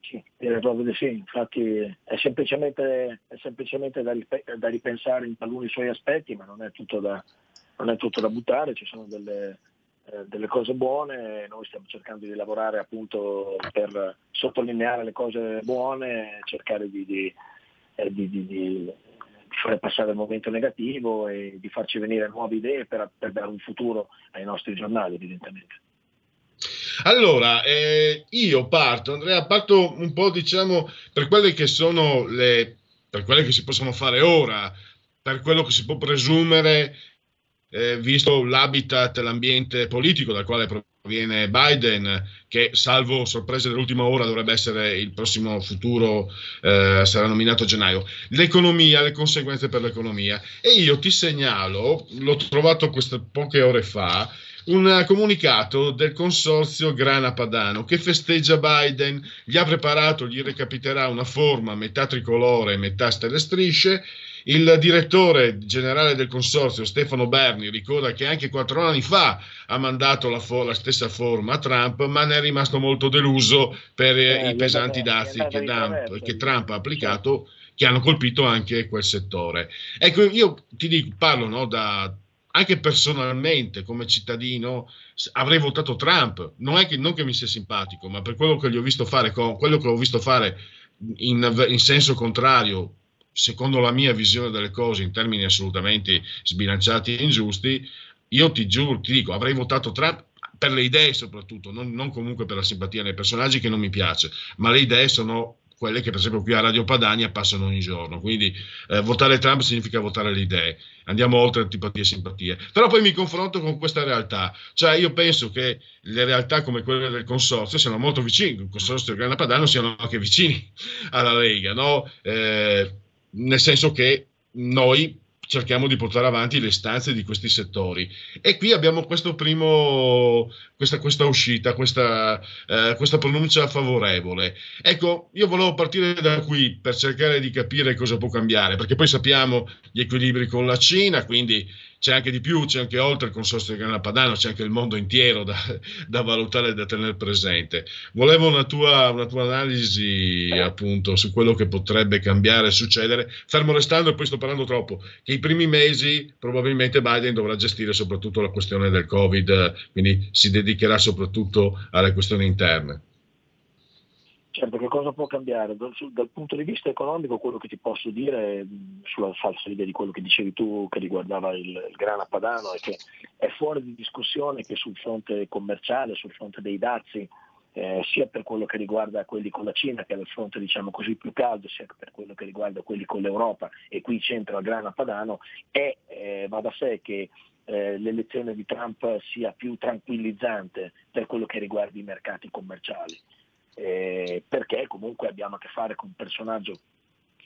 Sì, direi proprio di sì, infatti è semplicemente, è semplicemente da, ripe- da ripensare in taluni suoi aspetti, ma non è tutto da, è tutto da buttare, ci sono delle, eh, delle cose buone, noi stiamo cercando di lavorare appunto per sottolineare le cose buone, cercare di, di, eh, di- di fare passare il momento negativo e di farci venire nuove idee per, per dare un futuro ai nostri giornali evidentemente. Allora, eh, io parto, Andrea, parto un po' diciamo per quelle che sono le, per quelle che si possono fare ora, per quello che si può presumere, eh, visto l'habitat, l'ambiente politico dal quale proviene Biden, che salvo sorprese dell'ultima ora dovrebbe essere il prossimo futuro, eh, sarà nominato a gennaio, l'economia, le conseguenze per l'economia. E io ti segnalo, l'ho trovato queste poche ore fa, un comunicato del consorzio Grana Padano che festeggia Biden, gli ha preparato, gli recapiterà una forma metà tricolore metà stelle strisce. Il direttore generale del consorzio Stefano Berni ricorda che anche quattro anni fa ha mandato la, fo- la stessa forma a Trump, ma ne è rimasto molto deluso per eh, Eh, i pesanti dazi che, Trump- che Trump ha applicato, che hanno colpito anche quel settore. Ecco, io ti dico, parlo no, da, anche personalmente come cittadino avrei votato Trump. Non è che, non che mi sia simpatico ma per quello che gli ho visto fare con quello che ho visto fare in, in senso contrario secondo la mia visione delle cose in termini assolutamente sbilanciati e ingiusti io ti giuro, ti dico avrei votato Trump per le idee soprattutto non, non comunque per la simpatia nei personaggi che non mi piace ma le idee sono quelle che per esempio qui a Radio Padania passano ogni giorno. Quindi eh, votare Trump significa votare le idee. Andiamo oltre antipatie e simpatie. Però poi mi confronto con questa realtà. Cioè io penso che le realtà come quelle del consorzio siano molto vicine, il consorzio del Grana Padano siano anche vicini alla Lega, no? Eh, nel senso che noi cerchiamo di portare avanti le istanze di questi settori. E qui abbiamo primo, questa, questa uscita, questa, eh, questa pronuncia favorevole. Ecco, io volevo partire da qui per cercare di capire cosa può cambiare, perché poi sappiamo gli equilibri con la Cina, quindi c'è anche di più, c'è anche oltre il consorzio del Grana Padano, c'è anche il mondo intero da, da valutare e da tenere presente. Volevo una tua, una tua analisi appunto su quello che potrebbe cambiare succedere, fermo restando, e poi sto parlando troppo, che i primi mesi probabilmente Biden dovrà gestire soprattutto la questione del Covid, quindi si dedicherà soprattutto alle questioni interne. Certo, che cosa può cambiare? Dal, dal punto di vista economico quello che ti posso dire, sulla falsa idea di quello che dicevi tu che riguardava il, il grana padano, è che è fuori di discussione che sul fronte commerciale, sul fronte dei dazi, eh, sia per quello che riguarda quelli con la Cina, che è il fronte diciamo così più caldo, sia per quello che riguarda quelli con l'Europa, e qui c'entra il grana padano, e eh, va da sé che eh, l'elezione di Trump sia più tranquillizzante per quello che riguarda i mercati commerciali, eh, perché comunque abbiamo a che fare con un personaggio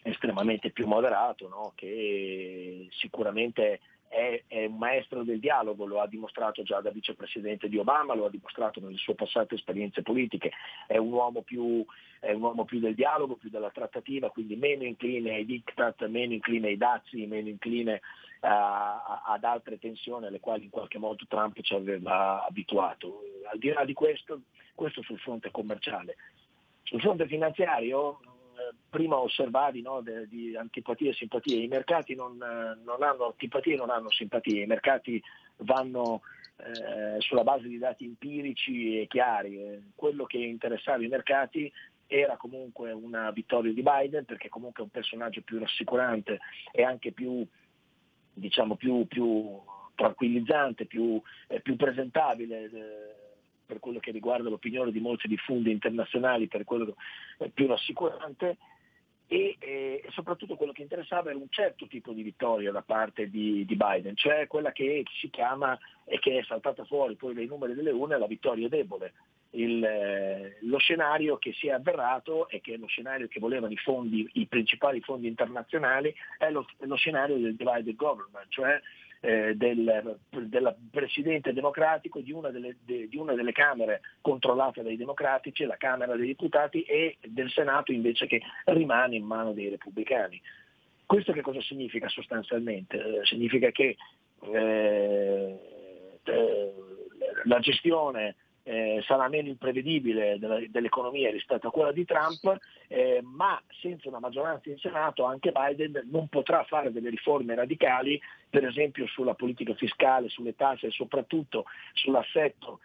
estremamente più moderato, no? che sicuramente è, è, un maestro del dialogo, lo ha dimostrato già da vicepresidente di Obama, lo ha dimostrato nelle sue passate esperienze politiche, è un uomo più, un uomo più del dialogo, più della trattativa, quindi meno incline ai diktat, meno incline ai dazi, meno incline a, ad altre tensioni alle quali in qualche modo Trump ci aveva abituato. Al di là di questo, questo sul fronte commerciale. Sul fronte finanziario, prima osservavi no, de, di antipatie e simpatie, i mercati non, non, hanno antipatie e non hanno simpatie, i mercati vanno eh, sulla base di dati empirici e chiari, quello che interessava i mercati era comunque una vittoria di Biden perché comunque è un personaggio più rassicurante e anche più, diciamo, più, più tranquillizzante, più, eh, più presentabile. Eh, per quello che riguarda l'opinione di molti diffundi internazionali, per quello più rassicurante, e, e, soprattutto quello che interessava era un certo tipo di vittoria da parte di, di, Biden, cioè quella che si chiama e che è saltata fuori poi dai numeri delle urne la vittoria debole. Il, eh, lo scenario che si è avverrato e che è lo scenario che volevano i fondi, i principali fondi internazionali, è lo, lo scenario del divided government, cioè eh, del, del, presidente democratico di una, delle, de, di una, delle, Camere controllate dai democratici, la Camera dei Deputati, e del Senato invece che rimane in mano dei repubblicani. Questo che cosa significa sostanzialmente? Eh, significa che eh, eh la gestione eh, sarà meno imprevedibile della, dell'economia rispetto a quella di Trump, eh, ma senza una maggioranza in Senato anche Biden non potrà fare delle riforme radicali, per esempio sulla politica fiscale, sulle tasse e soprattutto sull'assetto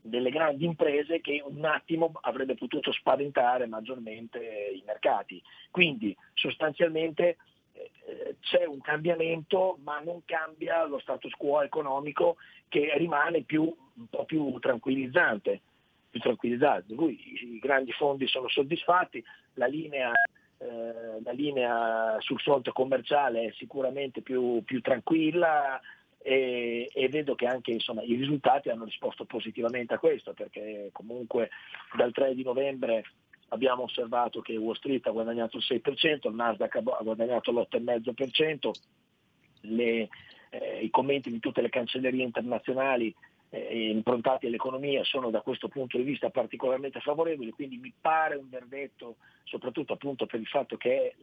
delle grandi imprese che un attimo avrebbe potuto spaventare maggiormente i mercati. Quindi sostanzialmente c'è un cambiamento ma non cambia lo status quo economico che rimane più, un po' più tranquillizzante. Più tranquillizzante. Lui, i, grandi fondi sono soddisfatti, la linea, eh, la linea sul fronte commerciale è sicuramente più, più tranquilla, e, e, vedo che anche insomma, i risultati hanno risposto positivamente a questo perché comunque dal 3 di novembre abbiamo osservato che Wall Street ha guadagnato il 6%, il Nasdaq ha guadagnato l'8,5%, le, eh, i commenti di tutte le cancellerie internazionali eh, improntati all'economia sono da questo punto di vista particolarmente favorevoli, quindi mi pare un verdetto, soprattutto appunto per il fatto che è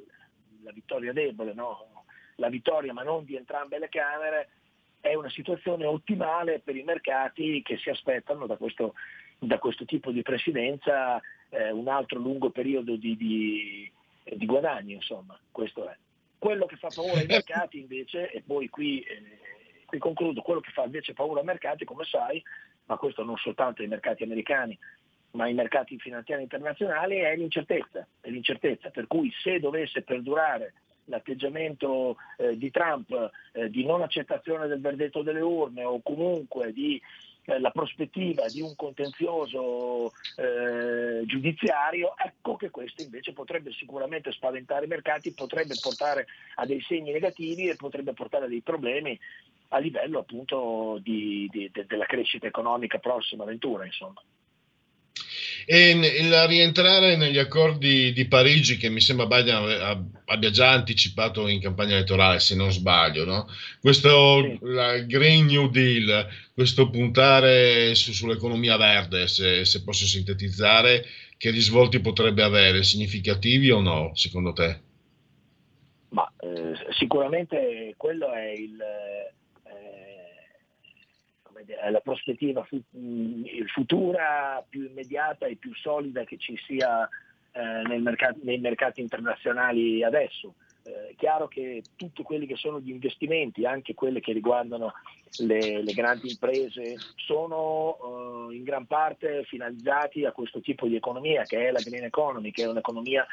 la vittoria debole, no? la vittoria ma non di entrambe le Camere, è una situazione ottimale per i mercati che si aspettano da questo, da questo tipo di presidenza eh, un altro lungo periodo di, di, di guadagni, insomma, questo è. Quello che fa paura ai mercati invece, e poi qui, eh, qui concludo, quello che fa invece paura ai mercati, come sai, ma questo non soltanto ai mercati americani, ma ai mercati finanziari internazionali, è l'incertezza, è l'incertezza. Per cui se dovesse perdurare l'atteggiamento eh, di Trump eh, di non accettazione del verdetto delle urne o comunque di la prospettiva di un contenzioso eh, giudiziario, ecco che questo invece potrebbe sicuramente spaventare i mercati, potrebbe portare a dei segni negativi e potrebbe portare a dei problemi a livello appunto di, di, de, della crescita economica prossima avventura. Insomma. E il rientrare negli accordi di Parigi, che mi sembra Biden abbia già anticipato in campagna elettorale, se non sbaglio, no? questo sì. Green New Deal, questo puntare su, sull'economia verde, se, se, posso sintetizzare, che risvolti potrebbe avere? Significativi o no, secondo te? Ma, eh, sicuramente quello è il la prospettiva futura più immediata e più solida che ci sia eh, nei, mercati, nei, mercati, internazionali adesso. Eh, è chiaro che tutti quelli che sono gli investimenti, anche quelli che riguardano le, le grandi imprese, sono eh, in gran parte finalizzati a questo tipo di economia che è la green economy, che è un'economia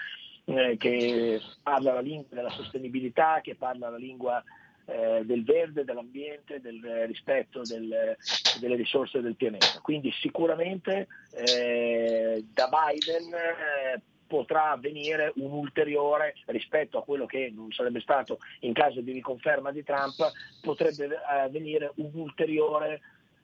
eh, che parla la lingua della sostenibilità, che parla la lingua eh, del verde, dell'ambiente, del rispetto del- delle risorse del pianeta. Quindi sicuramente eh, da Biden eh, potrà avvenire un ulteriore rispetto a quello che non sarebbe stato in caso di riconferma di Trump, potrebbe avvenire un ulteriore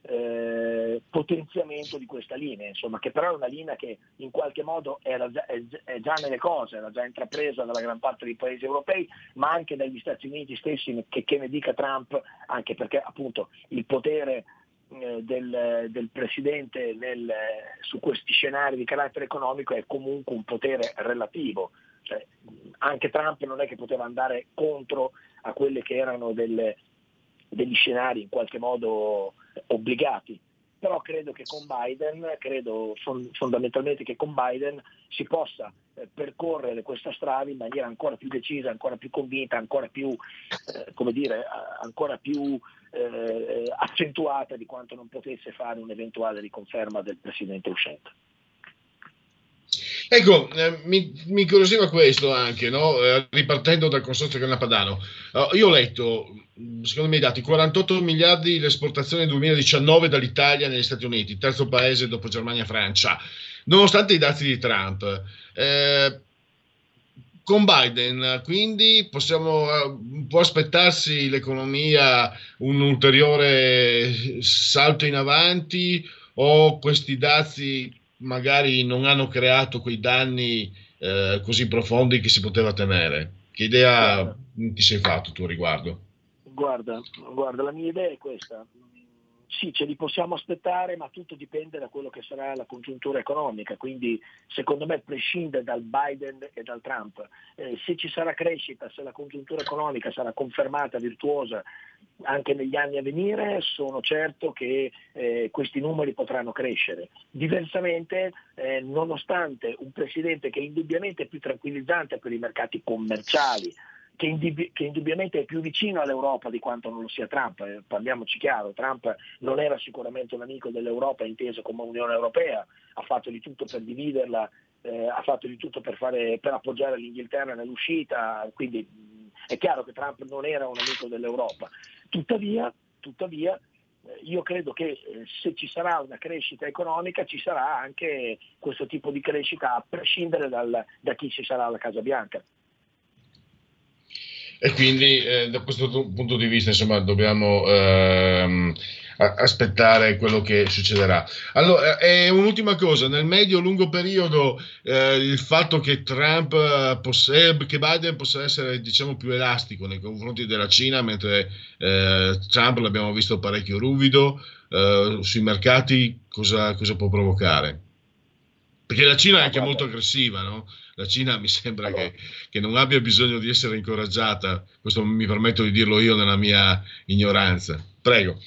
eh, potenziamento di questa linea, insomma, che però è una linea che in qualche modo già, è, è già nelle cose, era già intrapresa dalla gran parte dei paesi europei, ma anche dagli Stati Uniti stessi, che, che ne dica Trump, anche perché appunto il potere eh, del, del Presidente nel- su questi scenari di carattere economico è comunque un potere relativo. Cioè, anche Trump non è che poteva andare contro a quelle che erano delle, degli scenari in qualche modo obbligati. Però credo che con Biden, credo fon- fondamentalmente che con Biden si possa eh, percorrere questa strada in maniera ancora più decisa, ancora più convinta, ancora più, eh, come dire, ancora più eh, accentuata di quanto non potesse fare un'eventuale riconferma del presidente uscente. Ecco, eh, mi, mi incuriosiva questo anche, no? Eh, ripartendo dal consorzio Grana Padano. Eh, io ho letto, secondo me i dati, 48 miliardi l'esportazione nel 2019 dall'Italia negli Stati Uniti, terzo paese dopo Germania e Francia, nonostante i dati di Trump. Eh, con Biden, quindi possiamo, eh, può aspettarsi l'economia un ulteriore salto in avanti o questi dazi magari non hanno creato quei danni eh, così profondi che si poteva temere? Che idea ti sei fatto tu riguardo? Guarda, guarda, la mia idea è questa. Sì, ce li possiamo aspettare, ma tutto dipende da quello che sarà la congiuntura economica, quindi secondo me prescinde dal Biden e dal Trump. Eh, se ci sarà crescita, se la congiuntura economica sarà confermata virtuosa anche negli anni a venire, sono certo che eh, questi numeri potranno crescere. Diversamente, eh, nonostante un presidente che indubbiamente è più tranquillizzante per i mercati commerciali, che, indubbi- che indubbiamente è più vicino all'Europa di quanto non lo sia Trump, eh, parliamoci chiaro, Trump non era sicuramente un amico dell'Europa inteso come Unione Europea, ha fatto di tutto per dividerla, eh, ha fatto di tutto per, fare- per appoggiare l'Inghilterra nell'uscita, quindi mh, è chiaro che Trump non era un amico dell'Europa. Tuttavia, tuttavia eh, io credo che eh, se ci sarà una crescita economica ci sarà anche questo tipo di crescita a prescindere dal- da chi ci sarà alla Casa Bianca. E quindi eh, da questo punto di vista, insomma, dobbiamo ehm, aspettare quello che succederà. Allora, eh, e un'ultima cosa, nel medio-lungo periodo eh, il fatto che Trump eh, possa, che Biden possa essere, diciamo, più elastico nei confronti della Cina, mentre eh, Trump l'abbiamo visto parecchio ruvido, eh, sui mercati cosa, cosa può provocare? Perché la Cina è anche molto aggressiva, no? La Cina mi sembra che, che non abbia bisogno di essere incoraggiata, questo mi permetto di dirlo io nella mia ignoranza. Prego.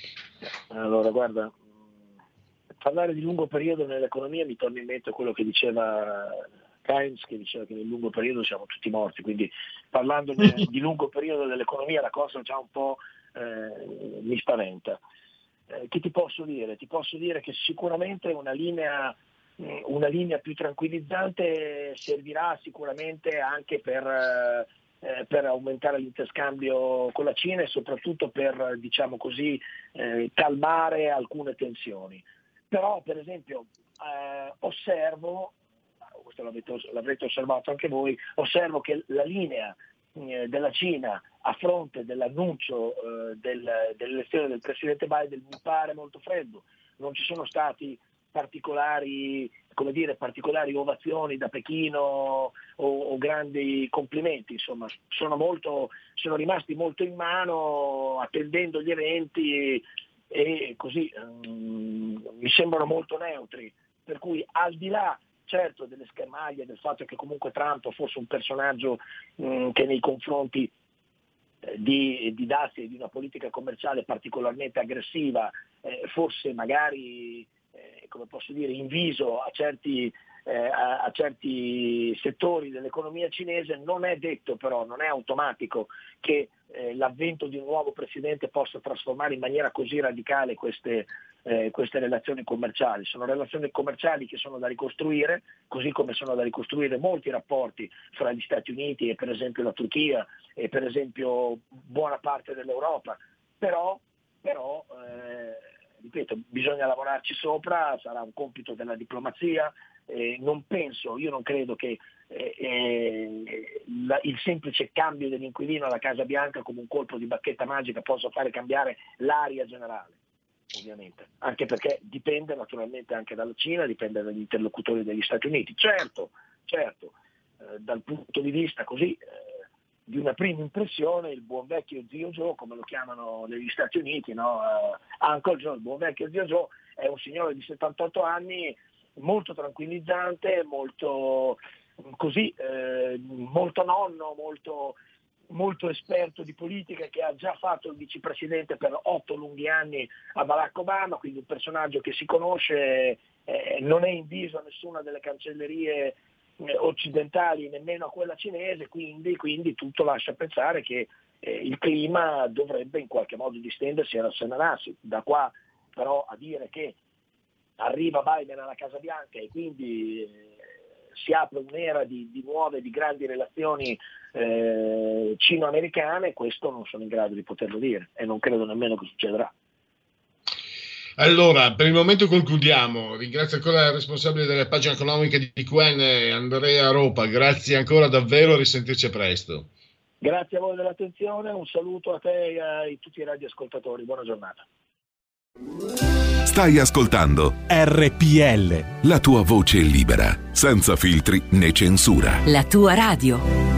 Allora, guarda, mh, parlare di lungo periodo nell'economia mi torna in mente quello che diceva Keynes, che diceva che nel lungo periodo siamo tutti morti, quindi parlando di, lungo periodo dell'economia la cosa già un po' eh, mi spaventa. Eh, che ti posso dire? Ti posso dire che sicuramente una linea, mh, una linea più tranquillizzante servirà sicuramente anche per... eh, eh, per aumentare l'interscambio con la Cina e soprattutto per, diciamo così, eh, calmare alcune tensioni. Però, per esempio, eh, osservo, questo l'avete, l'avrete osservato anche voi, osservo che la linea eh, della Cina a fronte dell'annuncio eh, del- dell'elezione del Presidente Biden mi pare molto freddo. Non ci sono stati particolari, come dire, particolari ovazioni da Pechino o, o grandi complimenti, insomma, sono, molto, sono rimasti molto in mano attendendo gli eventi e così ehm, mi sembrano molto neutri. Per cui al di là certo delle schermaglie, del fatto che comunque Trump fosse un personaggio mh, che nei confronti eh, di, di dazi e di una politica commerciale particolarmente aggressiva eh, fosse magari, eh, come posso dire, inviso a certi, eh, a, a certi settori dell'economia cinese, non è detto però, non è automatico che eh, l'avvento di un nuovo presidente possa trasformare in maniera così radicale queste, eh, queste relazioni commerciali. Sono relazioni commerciali che sono da ricostruire, così come sono da ricostruire molti rapporti fra gli Stati Uniti e per esempio la Turchia e per esempio buona parte dell'Europa, però, però eh, ripeto, bisogna lavorarci sopra, sarà un compito della diplomazia, eh, non penso, io non credo che eh, eh, la- il semplice cambio dell'inquilino alla Casa Bianca come un colpo di bacchetta magica possa fare cambiare l'aria generale, ovviamente, anche perché dipende naturalmente anche dalla Cina, dipende dagli interlocutori degli Stati Uniti. Certo, certo, eh, dal punto di vista così eh, di una prima impressione il buon vecchio zio Joe, come lo chiamano negli Stati Uniti, no? Eh, Uncle Joe, il buon vecchio zio Joe, è un signore di 78 anni molto tranquillizzante, molto così, eh, molto nonno, molto, molto esperto di politica che ha già fatto il vicepresidente per otto lunghi anni a Barack Obama, quindi un personaggio che si conosce, eh, non è inviso a nessuna delle cancellerie occidentali, nemmeno a quella cinese, quindi, quindi tutto lascia pensare che eh, il clima dovrebbe in qualche modo distendersi e rasserenarsi. Da qua però a dire che arriva Biden alla Casa Bianca e quindi eh, si apre un'era di, di nuove, di grandi relazioni eh, cino-americane, questo non sono in grado di poterlo dire e non credo nemmeno che succederà. Allora, per il momento concludiamo. Ringrazio ancora il responsabile delle pagine economiche di QN, Andrea Ropa. Grazie ancora davvero, risentirci presto. Grazie a voi dell'attenzione, un saluto a te e a tutti i radioascoltatori, buona giornata. Stai ascoltando RPL. la tua voce libera, senza filtri né censura. La tua radio.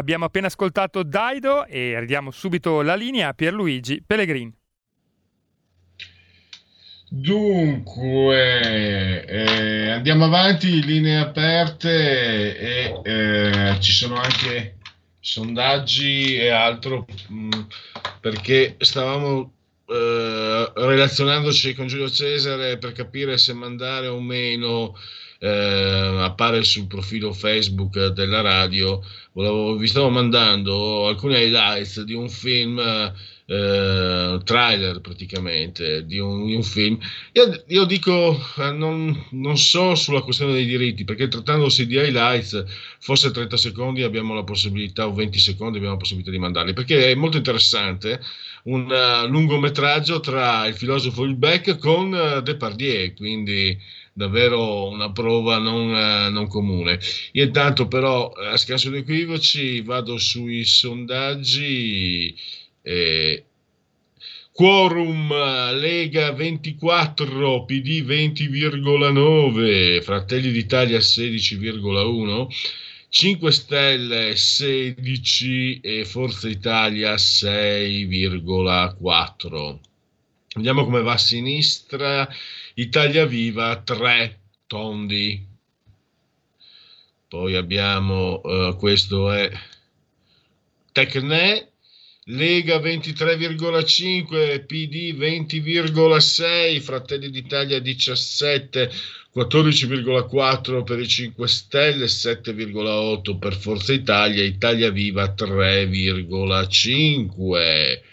Abbiamo appena ascoltato Daido e ridiamo subito la linea a Pierluigi Pellegrini. Dunque, eh, andiamo avanti, linee aperte e eh, ci sono anche sondaggi e altro mh, perché stavamo eh, relazionandoci con Giulio Cesare per capire se mandare o meno eh, appare sul profilo Facebook della radio. Volevo- vi stavo mandando alcuni highlights di un film, eh, trailer praticamente, di un, di un film. Io, io dico, eh, non, non so sulla questione dei diritti, perché trattandosi di highlights, forse 30 secondi abbiamo la possibilità, o 20 secondi abbiamo la possibilità di mandarli, perché è molto interessante un eh, lungometraggio tra il filosofo Hulbeck con eh, Depardieu, quindi davvero una prova non, eh, non comune. Io intanto però, a scanso di equivoci, vado sui sondaggi. eh, Quorum Lega 24, PD 20,9, Fratelli d'Italia 16,1, 5 Stelle 16 e Forza Italia 6,4. Vediamo come va a sinistra. Italia Viva 3 tondi. Poi abbiamo, eh, questo è Tecne, Lega 23,5, PD 20,6, Fratelli d'Italia 17, 14,4 per i 5 Stelle, 7,8 per Forza Italia, Italia Viva 3,5.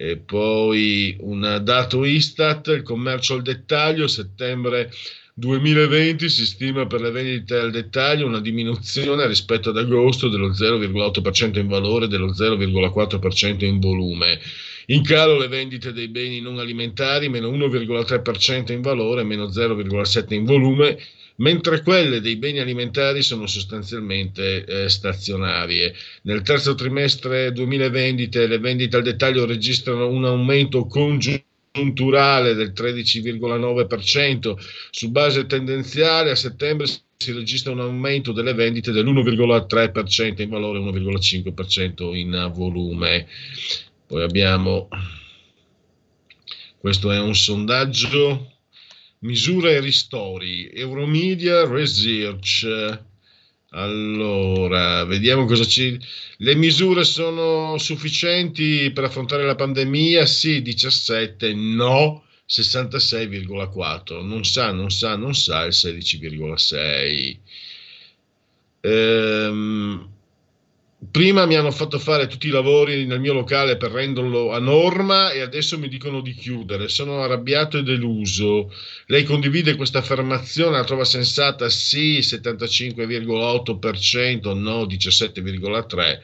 E poi un dato Istat, il commercio al dettaglio, settembre 2020 si stima per le vendite al dettaglio una diminuzione rispetto ad agosto dello 0,8% in valore e dello 0,4% in volume. In calo le vendite dei beni non alimentari, meno 1,3% in valore, meno 0,7% in volume, mentre quelle dei beni alimentari sono sostanzialmente eh, stazionarie. Nel terzo trimestre 2020 le vendite al dettaglio registrano un aumento congiunturale del 13,9%, su base tendenziale a settembre si registra un aumento delle vendite dell'1,3% in valore e 1,5% in volume. Poi abbiamo, questo è un sondaggio, misure e ristori, Euromedia Research. Allora, vediamo cosa ci... Le misure sono sufficienti per affrontare la pandemia? Sì, 17, no, 66,4. Non sa, non sa, non sa il 16,6. Ehm, prima mi hanno fatto fare tutti i lavori nel mio locale per renderlo a norma e adesso mi dicono di chiudere. Sono arrabbiato e deluso. Lei condivide questa affermazione? La trova sensata? Sì, 75,8%, no, 17,3%.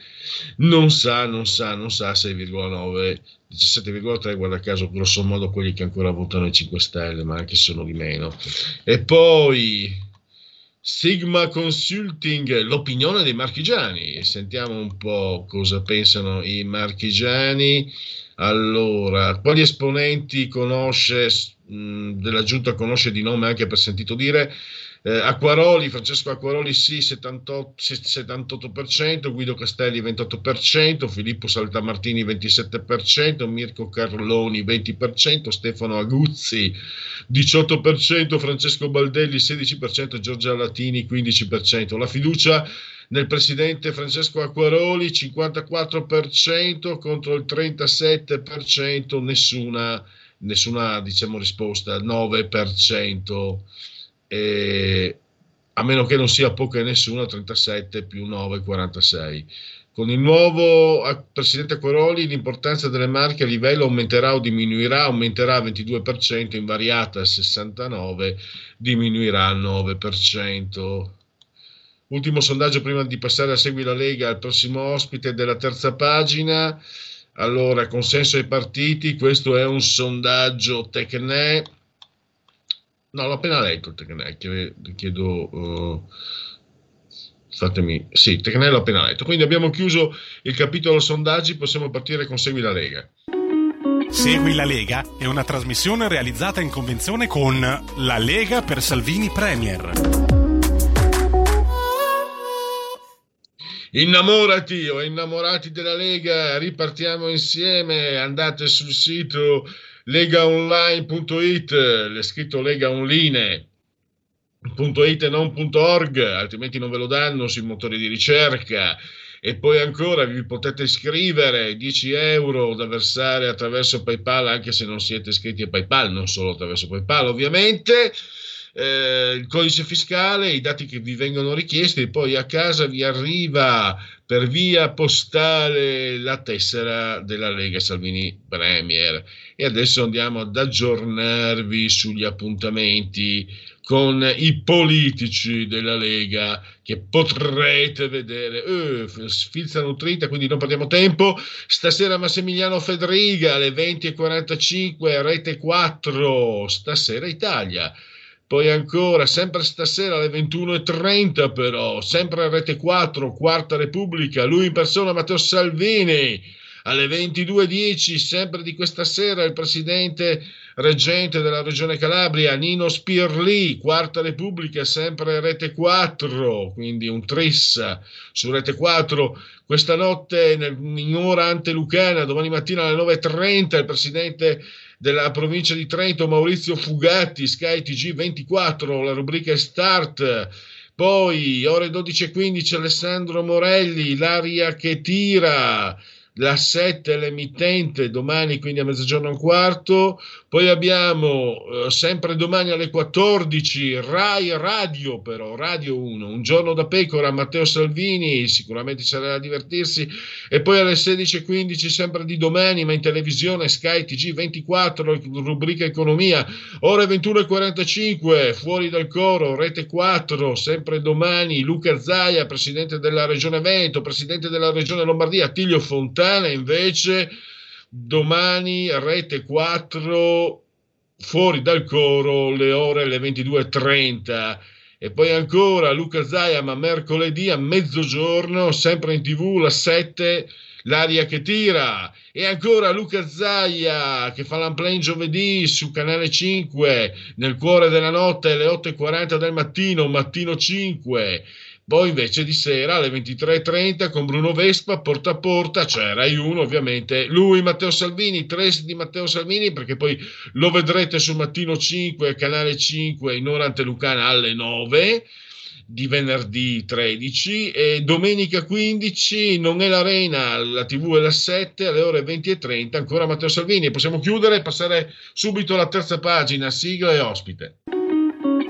Non sa, non sa, non sa 6,9%. 17,3 guarda caso grosso modo quelli che ancora votano i 5 Stelle ma anche se sono di meno e poi Sigma Consulting, l'opinione dei marchigiani. Sentiamo un po' cosa pensano i marchigiani. Allora, quali esponenti conosce mh, della giunta conosce di nome anche per sentito dire? Eh, Acquaroli, Francesco Acquaroli sì, 78, 78%, Guido Castelli 28%, Filippo Saltamartini 27%, Mirko Carloni 20%, Stefano Aguzzi 18%, Francesco Baldelli 16%, Giorgia Latini 15%. La fiducia nel presidente Francesco Acquaroli 54% contro il 37%, nessuna, nessuna diciamo, risposta, 9%. E, a meno che non sia poca e nessuna, 37 più 9, 46. Con il nuovo eh, presidente Acquaroli l'importanza delle marche a livello aumenterà o diminuirà, aumenterà al 22%, invariata al 69%, diminuirà al 9%. Ultimo sondaggio prima di passare a Segui la Lega, il prossimo ospite della terza pagina. Allora, consenso ai partiti, questo è un sondaggio Tecne. No, l'ho appena letto il Tecne, chiedo... Uh, fatemi... Sì, Tecne l'ho appena letto. Quindi abbiamo chiuso il capitolo sondaggi, possiamo partire con Segui la Lega. Segui la Lega è una trasmissione realizzata in convenzione con La Lega per Salvini Premier. Innamorati o innamorati della Lega, ripartiamo insieme, andate sul sito legaonline.it, l'è scritto Lega Online. .it e non .org, altrimenti non ve lo danno sui motori di ricerca. E poi ancora vi potete iscrivere 10 euro da versare attraverso PayPal, anche se non siete iscritti a PayPal, non solo attraverso PayPal, ovviamente eh, il codice fiscale, i dati che vi vengono richiesti poi a casa vi arriva per via postale la tessera della Lega Salvini Premier. E adesso andiamo ad aggiornarvi sugli appuntamenti con i politici della Lega che potrete vedere. Eh, sfilza nutrita, quindi non perdiamo tempo. Stasera Massimiliano Federiga alle 20.45, rete 4, stasera Italia. Poi ancora, sempre stasera alle 21.30 però, sempre a Rete 4, Quarta Repubblica, lui in persona Matteo Salvini. Alle 22.10, sempre di questa sera, il presidente reggente della regione Calabria, Nino Spirli, Quarta Repubblica, sempre Rete 4, quindi un tris su Rete 4. Questa notte, in ora antelucana, domani mattina alle 9.30, il presidente della provincia di Trento Maurizio Fugatti, Sky TG24, la rubrica è Start. Poi ore 12.15 Alessandro Morelli, l'aria che tira, la 7 l'emittente, domani quindi a mezzogiorno e un quarto, poi abbiamo eh, sempre domani alle 14 Rai Radio però, Radio 1, un giorno da pecora, Matteo Salvini, sicuramente sarà da divertirsi, e poi alle 16.15 sempre di domani, ma in televisione Sky TG24, rubrica economia, ore 21.45, fuori dal coro, rete 4, sempre domani, Luca Zaia, presidente della regione Veneto, presidente della regione Lombardia, Attilio Fontana, invece domani rete 4 fuori dal coro le ore le 22.30 e poi ancora Luca Zaia ma mercoledì a mezzogiorno sempre in tv la 7 l'aria che tira. E ancora Luca Zaia che fa l'unplane giovedì su canale 5 nel cuore della notte alle 8.40 del mattino mattino 5 poi invece di sera alle 23.30 con Bruno Vespa, porta a porta, cioè Rai 1 ovviamente, lui Matteo Salvini, tre di Matteo Salvini perché poi lo vedrete sul mattino 5, canale 5 in ora antelucana alle 9 di venerdì 13 e domenica 15 non è l'arena, la tv è la 7 alle ore 20.30 ancora Matteo Salvini possiamo chiudere e passare subito alla terza pagina, sigla e ospite.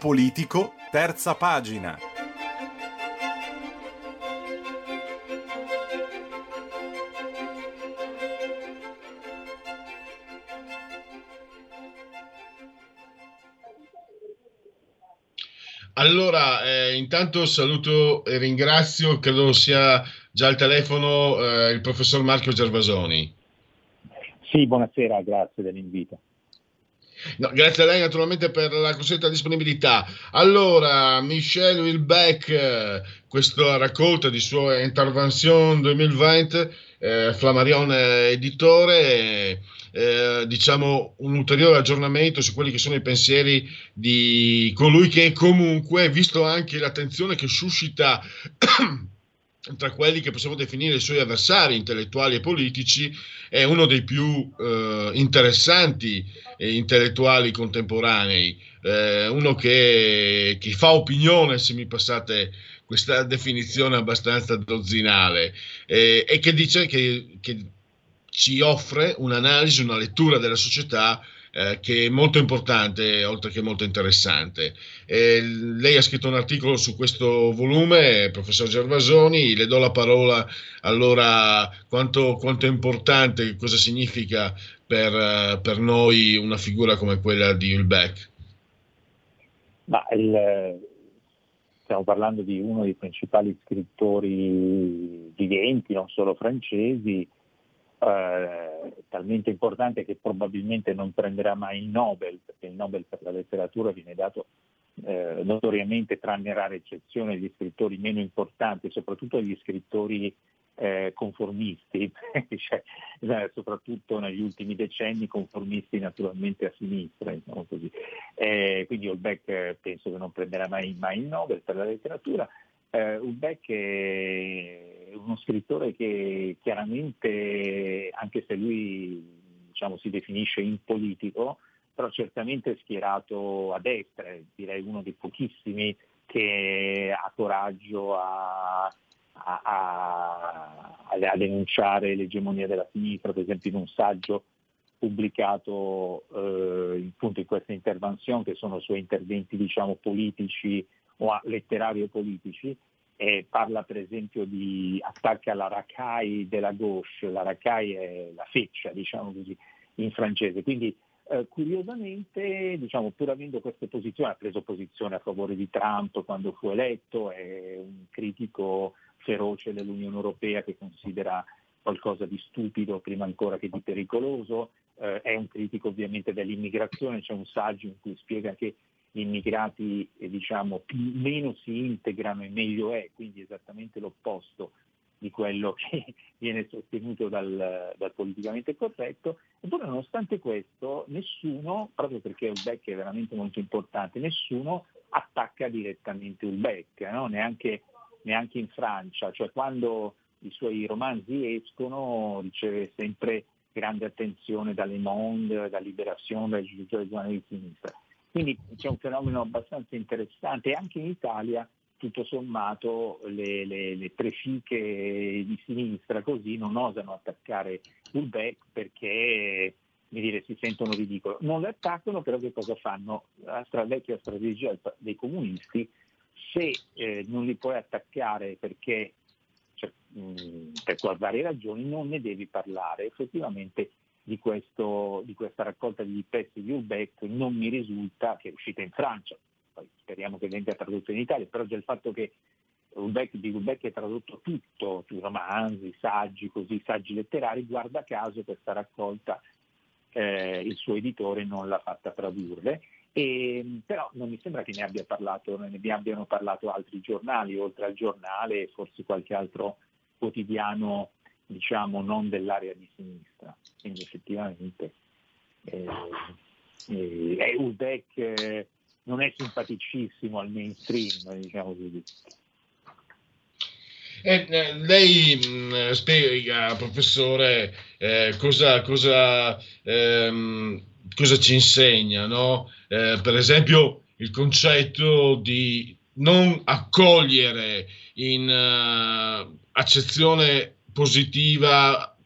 Politico, terza pagina. Allora, eh, intanto saluto e ringrazio, credo sia già al telefono eh, il professor Marco Gervasoni. Sì, buonasera, grazie dell'invito. No, grazie a lei naturalmente per la consueta disponibilità. Allora, Michel Wilbeck, questa raccolta di sue Intervention 2020, eh, Flammarion editore, eh, diciamo un ulteriore aggiornamento su quelli che sono i pensieri di colui che comunque, visto anche l'attenzione che suscita tra quelli che possiamo definire i suoi avversari intellettuali e politici, è uno dei più eh, interessanti eh, intellettuali contemporanei, eh, uno che, che, fa opinione, se mi passate questa definizione abbastanza dozzinale, eh, e che dice che, che ci offre un'analisi, una lettura della società eh, che è molto importante, oltre che molto interessante. Eh, lei ha scritto un articolo su questo volume, professor Gervasoni, le do la parola allora quanto, quanto è importante, cosa significa per, per, noi una figura come quella di Ulbeck. Ma il, stiamo parlando di uno dei principali scrittori viventi, non solo francesi, eh, talmente importante che probabilmente non prenderà mai il Nobel, perché il Nobel per la letteratura viene dato eh, notoriamente, tranne rare eccezioni, agli scrittori meno importanti, soprattutto agli scrittori eh, conformisti, cioè, soprattutto negli ultimi decenni conformisti naturalmente a sinistra. Diciamo. Eh, quindi Holbeck eh, penso che non prenderà mai, mai il Nobel per la letteratura. Uh, Ulbeck è uno scrittore che chiaramente, anche se lui diciamo, si definisce impolitico, però certamente è schierato a destra, direi uno dei pochissimi che ha coraggio a, a, a, a denunciare l'egemonia della sinistra, per esempio in un saggio pubblicato eh, in questa intervenzione, che sono suoi interventi diciamo, politici o letterario politici, eh, parla per esempio di attacca alla racaille della gauche, la racaille è la feccia, diciamo così, in francese. Quindi eh, curiosamente, diciamo, pur avendo queste posizioni, ha preso posizione a favore di Trump quando fu eletto, è un critico feroce dell'Unione Europea che considera qualcosa di stupido prima ancora che di pericoloso, eh, è un critico ovviamente dell'immigrazione, c'è un saggio in cui spiega che immigrati eh, diciamo, meno si integrano e meglio è, quindi esattamente l'opposto di quello che viene sostenuto dal, dal politicamente corretto, eppure nonostante questo nessuno, proprio perché Ulbeck è veramente molto importante, nessuno attacca direttamente Ulbeck, no? neanche, neanche in Francia, cioè quando i suoi romanzi escono riceve sempre grande attenzione da Le Monde, da Libération, dai giornali di sinistra. Quindi c'è un fenomeno abbastanza interessante anche in Italia tutto sommato le, le, le prefiche di sinistra così non osano attaccare Ulbeck perché dire, si sentono ridicoli. Non le attaccano, però che cosa fanno? La vecchia strategia dei comunisti, se eh, non li puoi attaccare perché cioè, mh, per varie ragioni non ne devi parlare. Effettivamente di, questo, di questa raccolta di pezzi di Ulbeck non mi risulta che è uscita in Francia, poi speriamo che venga tradotto in Italia, però già il fatto che Ulbeck, di Ulbeck è tradotto tutto, romanzi, saggi, così, saggi letterari, guarda caso questa raccolta eh, il suo editore non l'ha fatta tradurre. E, però non mi sembra che ne abbia parlato, ne abbiano parlato altri giornali, oltre al giornale, forse qualche altro quotidiano diciamo non dell'area di sinistra. Quindi effettivamente eh, eh, Ulbeck eh, non è simpaticissimo al mainstream, diciamo così. Eh, eh, lei mh, spiega, professore, eh, cosa, cosa, ehm, cosa, ci insegna, no? Eh, per esempio il concetto di non accogliere in uh, accezione positiva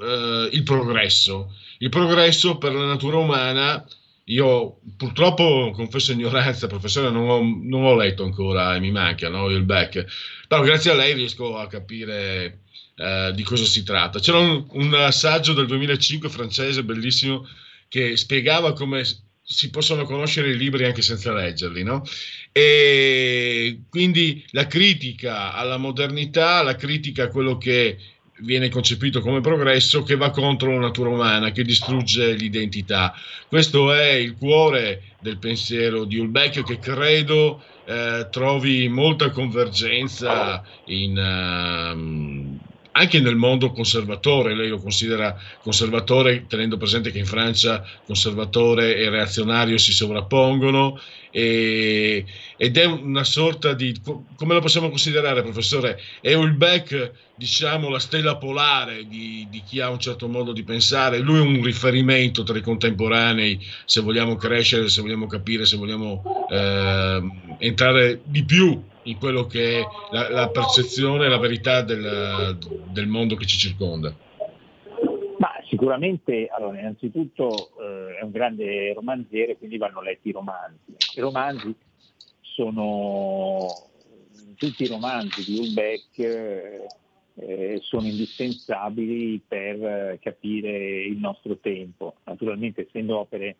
eh, il progresso. Il progresso per la natura umana io purtroppo, confesso ignoranza, professore, non ho, non ho letto ancora e mi manca no, il back, però grazie a lei riesco a capire eh, di cosa si tratta. C'era un, un saggio del 2005 francese bellissimo che spiegava come si possono conoscere i libri anche senza leggerli, no? E quindi la critica alla modernità, la critica a quello che viene concepito come progresso che va contro la natura umana, che distrugge l'identità. Questo è il cuore del pensiero di Ulbeck che credo eh, trovi molta convergenza in, ehm, anche nel mondo conservatore, lei lo considera conservatore tenendo presente che in Francia conservatore e reazionario si sovrappongono e, ed è una sorta di, come lo possiamo considerare professore? È Ulbeck diciamo la stella polare di, di, chi ha un certo modo di pensare, lui è un riferimento tra i contemporanei se vogliamo crescere, se vogliamo capire, se vogliamo eh, entrare di più in quello che è la, la percezione, la verità del, del, mondo che ci circonda? Sicuramente, allora, innanzitutto eh, è un grande romanziere, quindi vanno letti i romanzi. I romanzi sono tutti i romanzi di Ulbeck eh, sono indispensabili per capire il nostro tempo. Naturalmente, essendo opere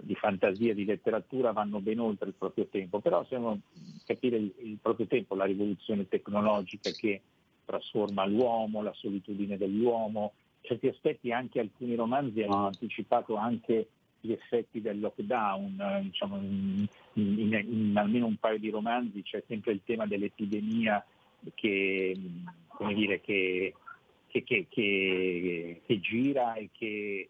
di fantasia, di letteratura vanno ben oltre il proprio tempo, però se uno capire il, il proprio tempo, la rivoluzione tecnologica che trasforma l'uomo, la solitudine dell'uomo, certi aspetti anche alcuni romanzi hanno anticipato anche gli effetti del lockdown, diciamo, in, in, in, almeno un paio di romanzi. C'è sempre il tema dell'epidemia che, dire, che, che, che gira e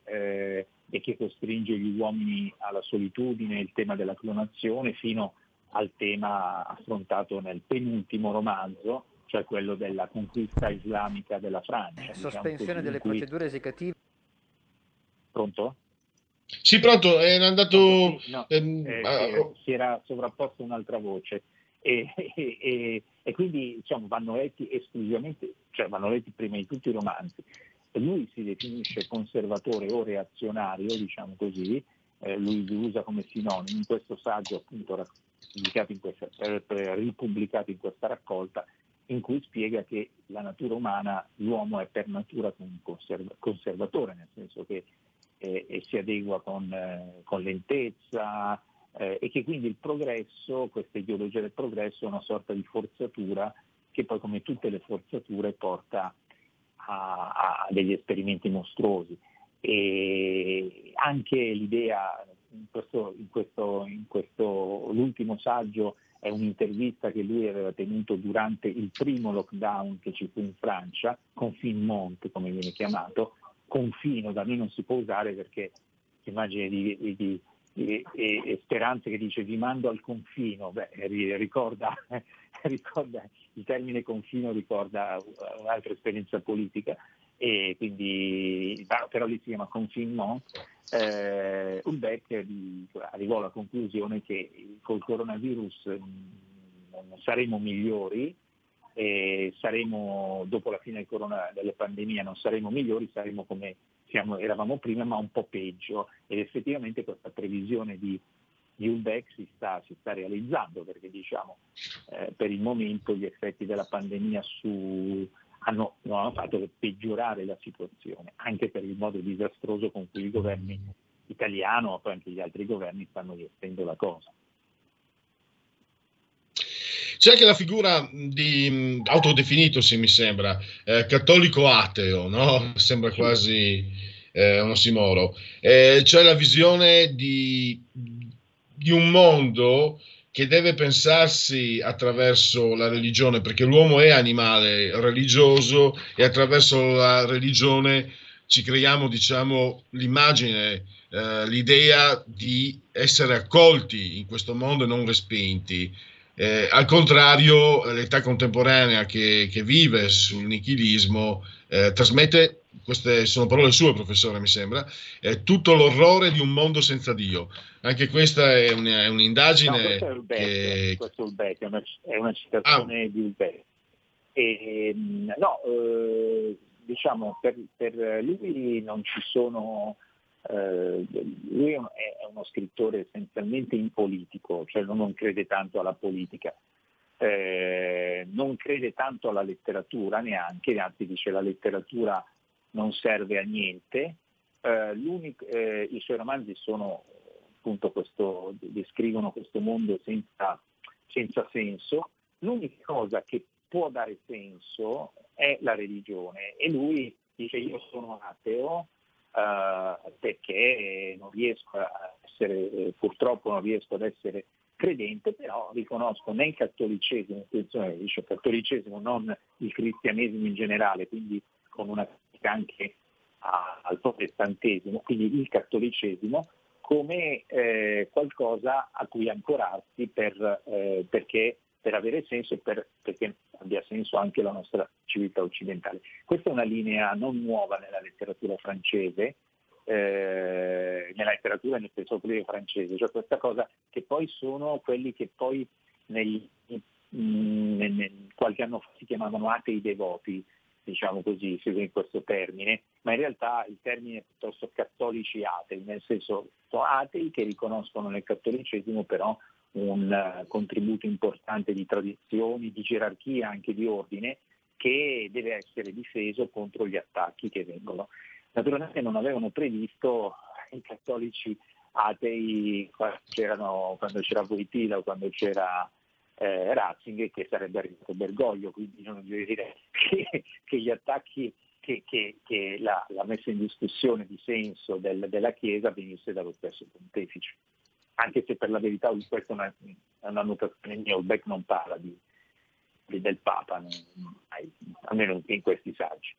eh, e che costringe gli uomini alla solitudine, il tema della clonazione, fino al tema affrontato nel penultimo romanzo, cioè quello della conquista islamica della Francia. Diciamo Sospensione delle cui... procedure esecutive. Pronto? Sì, pronto, è andato... Sì, no, ehm, eh, eh, si era sovrapposta un'altra voce. E, e, e, e quindi diciamo, vanno letti esclusivamente, cioè vanno letti prima di tutto i romanzi lui si definisce conservatore o reazionario, diciamo così, eh, lui li usa come sinonimo in questo saggio appunto in questa, ripubblicato in questa raccolta in cui spiega che la natura umana, l'uomo è per natura conservatore, nel senso che eh, si adegua con, eh, con lentezza eh, e che quindi il progresso, questa ideologia del progresso è una sorta di forzatura che poi come tutte le forzature porta a, a degli esperimenti mostruosi. E anche l'idea, in questo, in questo, in questo, l'ultimo saggio è un'intervista che lui aveva tenuto durante il primo lockdown che ci fu in Francia, confinement come viene chiamato, confino da noi non si può usare perché immagine di, di, di e, Speranze che dice vi mando al confino, Beh, ricorda, ricorda, il termine confino ricorda un'altra esperienza politica. E quindi però lì si chiama confinement. Eh, Ulbeck arrivò alla conclusione che col coronavirus non saremo migliori, e saremo, dopo la fine del corona, della pandemia non saremo migliori, saremo come siamo, eravamo prima, ma un po' peggio. Ed effettivamente questa previsione di, di Ulbeck si sta, si sta realizzando, perché diciamo, eh, per il momento gli effetti della pandemia su, hanno, non hanno fatto che peggiorare la situazione, anche per il modo disastroso con cui il governo italiano, ma poi anche gli altri governi stanno gestendo la cosa. C'è anche la figura di autodefinito, se mi sembra, eh, cattolico ateo, no? Sembra quasi eh, un ossimoro. Eh, cioè la visione di, di un mondo che deve pensarsi attraverso la religione, perché l'uomo è animale religioso e attraverso la religione ci creiamo, diciamo, l'immagine, eh, l'idea di essere accolti in questo mondo e non respinti. Eh, al contrario, l'età contemporanea che, che vive sul nichilismo eh, trasmette, queste sono parole sue, professore, mi sembra, eh, tutto l'orrore di un mondo senza Dio. Anche questa è, un, è un'indagine. No, questo è che... questo è, Ulbeck, è, una, è una citazione ah. di Ulbeck. E, mm, no, eh, diciamo, per, per lui non ci sono. Uh, lui è un, uno scrittore essenzialmente impolitico, cioè non, non crede tanto alla politica, eh, non crede tanto alla letteratura neanche, anzi dice la letteratura non serve a niente. Eh, eh, I suoi romanzi sono appunto questo, descrivono questo mondo senza, senza senso. L'unica cosa che può dare senso è la religione e lui dice io sono ateo eh, perché non riesco a essere, eh, purtroppo non riesco ad essere credente, però riconosco nel cattolicesimo, attenzione, dice cattolicesimo, non il cristianesimo in generale, quindi con una critica anche a- al protestantesimo, quindi il cattolicesimo come eh, qualcosa a cui ancorarsi per, eh, perché, per avere senso e per- perché abbia senso anche la nostra civiltà occidentale. Questa è una linea non nuova nella letteratura francese, eh, nella letteratura e nel pensiero francese, cioè questa cosa che poi sono quelli che poi negli- mh, nel- nel- qualche anno fa si chiamavano atei devoti, diciamo così, si usa in questo termine, ma in realtà il termine è piuttosto cattolici atei, nel senso atei che riconoscono nel cattolicesimo però un eh, contributo importante di tradizioni, di gerarchia, anche di ordine, che deve essere difeso contro gli attacchi che vengono. Naturalmente non avevano previsto i cattolici atei quando c'era Voitila o quando c'era eh, Ratzinger che sarebbe arrivato Bergoglio, quindi non voglio dire che, che gli attacchi, che, che- che la, la messa in discussione di senso del- della Chiesa venisse dallo stesso pontefice. Anche se per la verità questa è una, una notazione mia, Ulbeck non parla di, di- del Papa, non- almeno in questi saggi.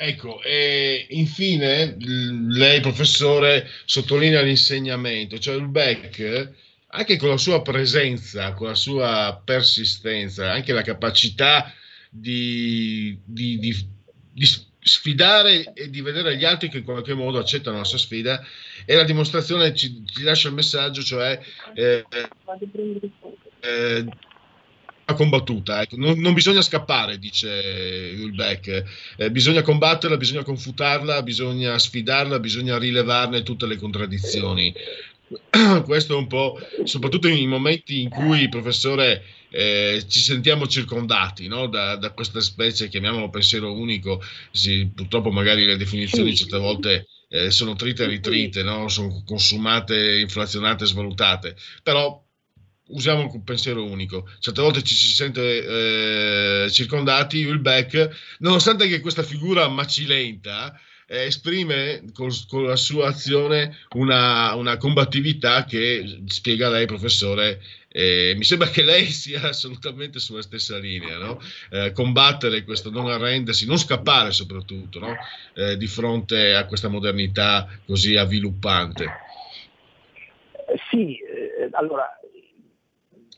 Ecco, e infine lei professore sottolinea l'insegnamento, cioè Ulbeck anche con la sua presenza, con la sua persistenza, anche la capacità di, di- di- di sfidare e di vedere gli altri che in qualche modo accettano la sua sfida, è la dimostrazione, ci, ci lascia il messaggio, cioè eh, eh, combattuta. ecco. Non, non bisogna scappare, dice Ulbeck, Eh, bisogna combatterla, bisogna confutarla, bisogna sfidarla, bisogna rilevarne tutte le contraddizioni. Questo è un po', soprattutto in momenti in cui, professore, eh, ci sentiamo circondati no? da, da questa specie, chiamiamolo pensiero unico, sì, purtroppo magari le definizioni certe volte eh, sono trite e ritrite, no? sono consumate, inflazionate, svalutate, però usiamo il pensiero unico. Certe volte ci si sente eh, circondati, il back, nonostante che questa figura macilenta eh, esprime col- con, la sua azione una, una combattività che spiega lei, professore. eh, mi sembra che lei sia assolutamente sulla stessa linea, no? Eh, combattere questo, non arrendersi, non scappare soprattutto no? Eh, di fronte a questa modernità così avviluppante. Eh, Sì, allora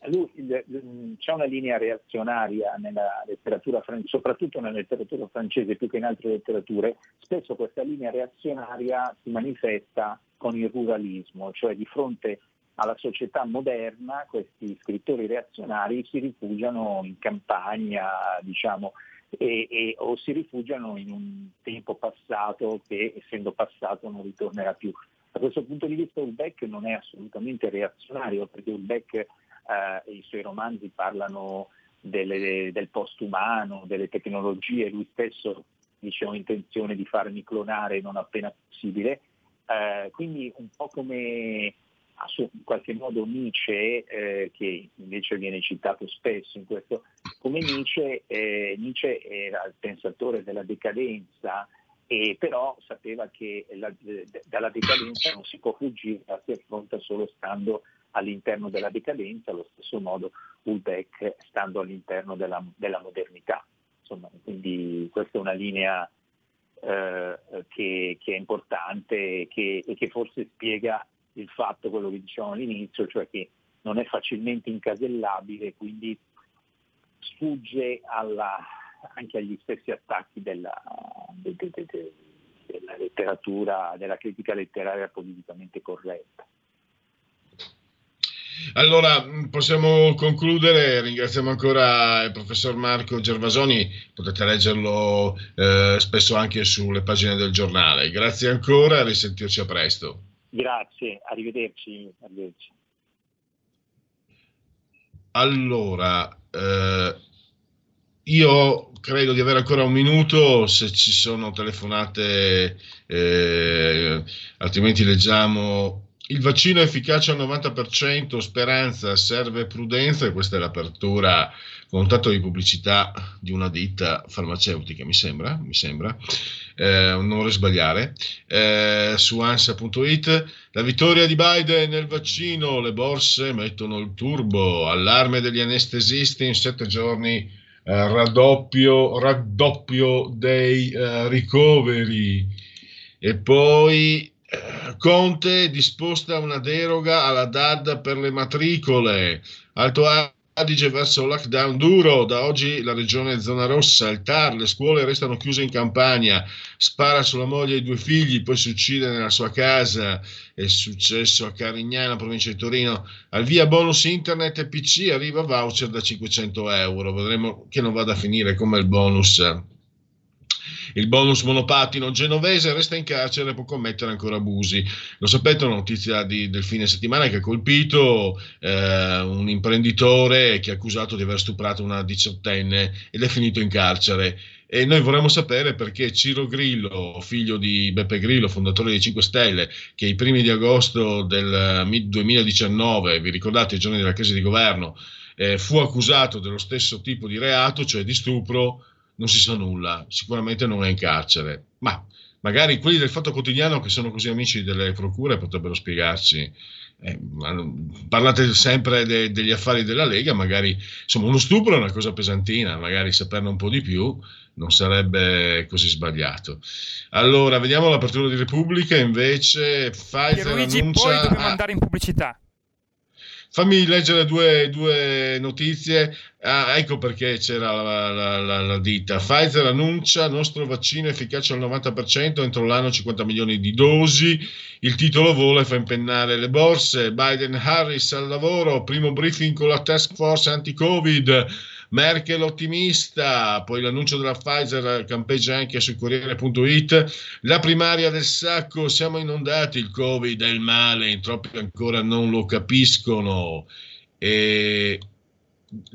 c'è una linea reazionaria nella letteratura francese, soprattutto nella letteratura francese più che in altre letterature, spesso questa linea reazionaria si manifesta con il ruralismo, cioè di fronte alla società moderna questi scrittori reazionari si rifugiano in campagna, diciamo, e- e- o si rifugiano in un tempo passato che essendo passato non ritornerà più. Da questo punto di vista Ulbeck non è assolutamente reazionario perché Ulbeck eh, i suoi romanzi parlano delle- del postumano, delle tecnologie, lui stesso dice ho intenzione di farmi clonare non appena possibile, Eh, quindi un po' come in qualche modo Nietzsche, eh, che invece viene citato spesso in questo, come Nietzsche, eh, Nietzsche era il pensatore della decadenza e però sapeva che la- eh, dalla decadenza non si può fuggire, la si affronta solo stando all'interno della decadenza, allo stesso modo Ulbeck stando all'interno della, della modernità. Insomma, quindi questa è una linea eh, che, che è importante e che, e che forse spiega il fatto, quello che dicevamo all'inizio, cioè che non è facilmente incasellabile, quindi sfugge alla- anche agli stessi attacchi della, de- de- de- de- della letteratura, della critica letteraria politicamente corretta. Allora, mh, possiamo concludere. Ringraziamo ancora il professor Marco Gervasoni, potete leggerlo eh, spesso anche sulle pagine del giornale. Grazie ancora, a risentirci a presto. Grazie, arrivederci. arrivederci. Allora, eh, io credo di avere ancora un minuto, se ci sono telefonate, eh, altrimenti leggiamo. Il vaccino è efficace al 90%, speranza, serve prudenza e questa è l'apertura con un tatto di pubblicità di una ditta farmaceutica, mi sembra, mi sembra, eh, non vorrei sbagliare, eh, su ansa.it. La vittoria di Biden nel vaccino, le borse mettono il turbo, allarme degli anestesisti in sette giorni, eh, raddoppio, raddoppio dei eh, ricoveri. E poi Conte disposta una deroga alla DAD per le matricole. Alto Adige verso lockdown duro, da oggi la regione è zona rossa, il TAR, le scuole restano chiuse in campagna, spara sulla moglie e i due figli, poi si uccide nella sua casa, è successo a Carignano, provincia di Torino, al via bonus internet e PC arriva voucher da 500 euro, vedremo che non vada a finire come il bonus il bonus monopattino genovese resta in carcere e può commettere ancora abusi. Lo sapete, una notizia di- del fine settimana che ha colpito eh, un imprenditore che è accusato di aver stuprato una diciottenne ed è finito in carcere. E noi vorremmo sapere perché Ciro Grillo, figlio di Beppe Grillo, fondatore dei 5 Stelle, che i primi di agosto del eh, 2019, vi ricordate i giorni della crisi di governo, eh, fu accusato dello stesso tipo di reato, cioè di stupro, non si sa nulla, sicuramente non è in carcere, ma magari quelli del Fatto Quotidiano che sono così amici delle procure potrebbero spiegarci. Eh, parlate sempre de- degli affari della Lega, magari insomma uno stupro è una cosa pesantina, magari saperne un po' di più non sarebbe così sbagliato. Allora, vediamo l'apertura di Repubblica, invece Pfizer Pierluigi, annuncia... poi dobbiamo ah, andare in pubblicità. Fammi leggere due, due notizie. Ah, ecco perché c'era la, la- la- la ditta. Pfizer annuncia nostro vaccino efficace al 90% entro l'anno 50 milioni di dosi. Il titolo vola e fa impennare le borse. Biden Harris al lavoro, primo briefing con la task force anti-Covid. Merkel ottimista, poi l'annuncio della Pfizer campeggia anche su Corriere.it. La primaria del sacco, siamo inondati, il Covid è il male, in troppi ancora non lo capiscono. E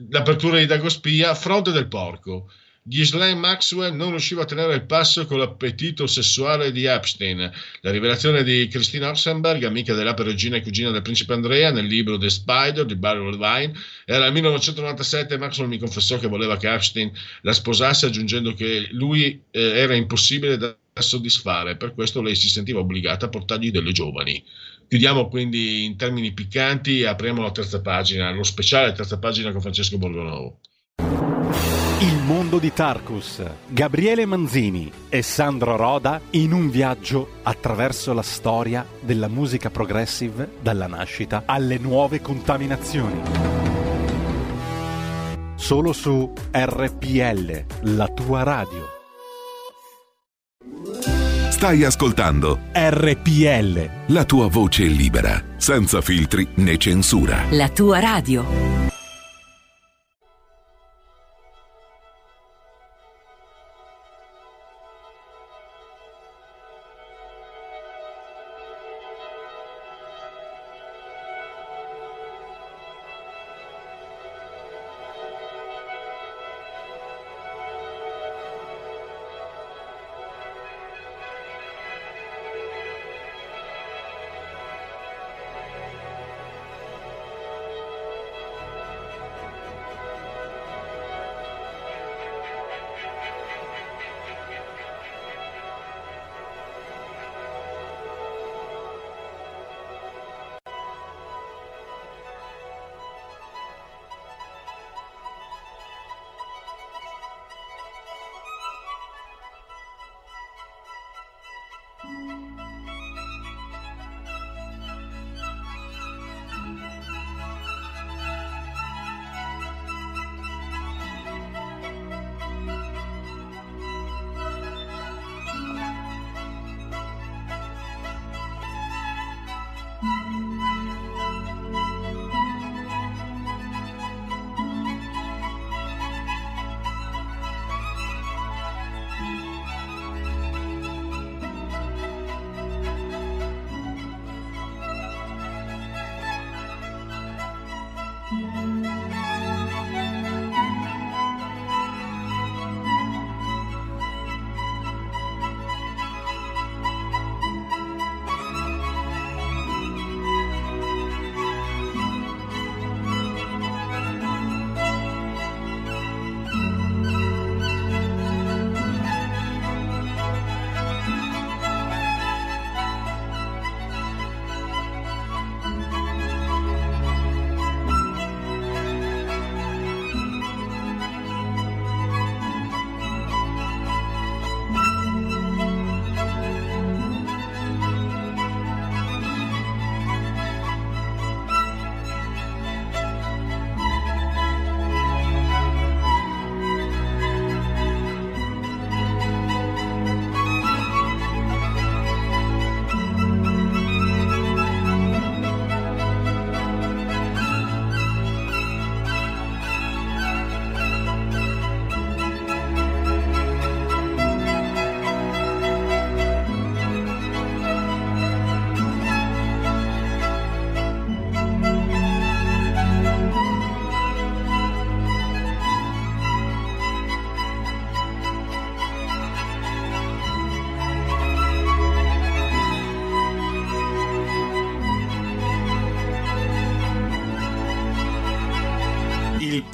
l'apertura di Dagospia, fronte del porco. Ghislaine Maxwell non riusciva a tenere il passo con l'appetito sessuale di Epstein. La rivelazione di Christine Oxenberg, amica dell'ape regina e cugina del principe Andrea, nel libro The Spider di Barry Levine, era nel 1997 Maxwell mi confessò che voleva che Epstein la sposasse aggiungendo che lui eh, era impossibile da soddisfare, per questo lei si sentiva obbligata a portargli delle giovani. Chiudiamo quindi in termini piccanti e apriamo la terza pagina, lo speciale terza pagina con Francesco Borgonovo. Il mondo di Tarkus, Gabriele Manzini e Sandro Roda in un viaggio attraverso la storia della musica progressive dalla nascita alle nuove contaminazioni. Solo su RPL, la tua radio. Stai ascoltando RPL. la tua voce libera, senza filtri né censura. La tua radio.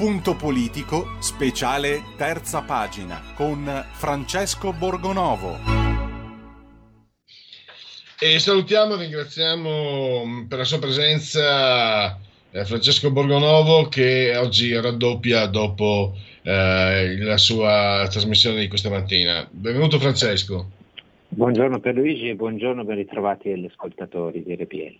Punto politico, speciale terza pagina con Francesco Borgonovo. E salutiamo e ringraziamo mh, per la sua presenza eh, Francesco Borgonovo che oggi raddoppia dopo eh, la sua trasmissione di questa mattina. Benvenuto Francesco. Buongiorno per Luigi e buongiorno ben ritrovati agli ascoltatori di RPL.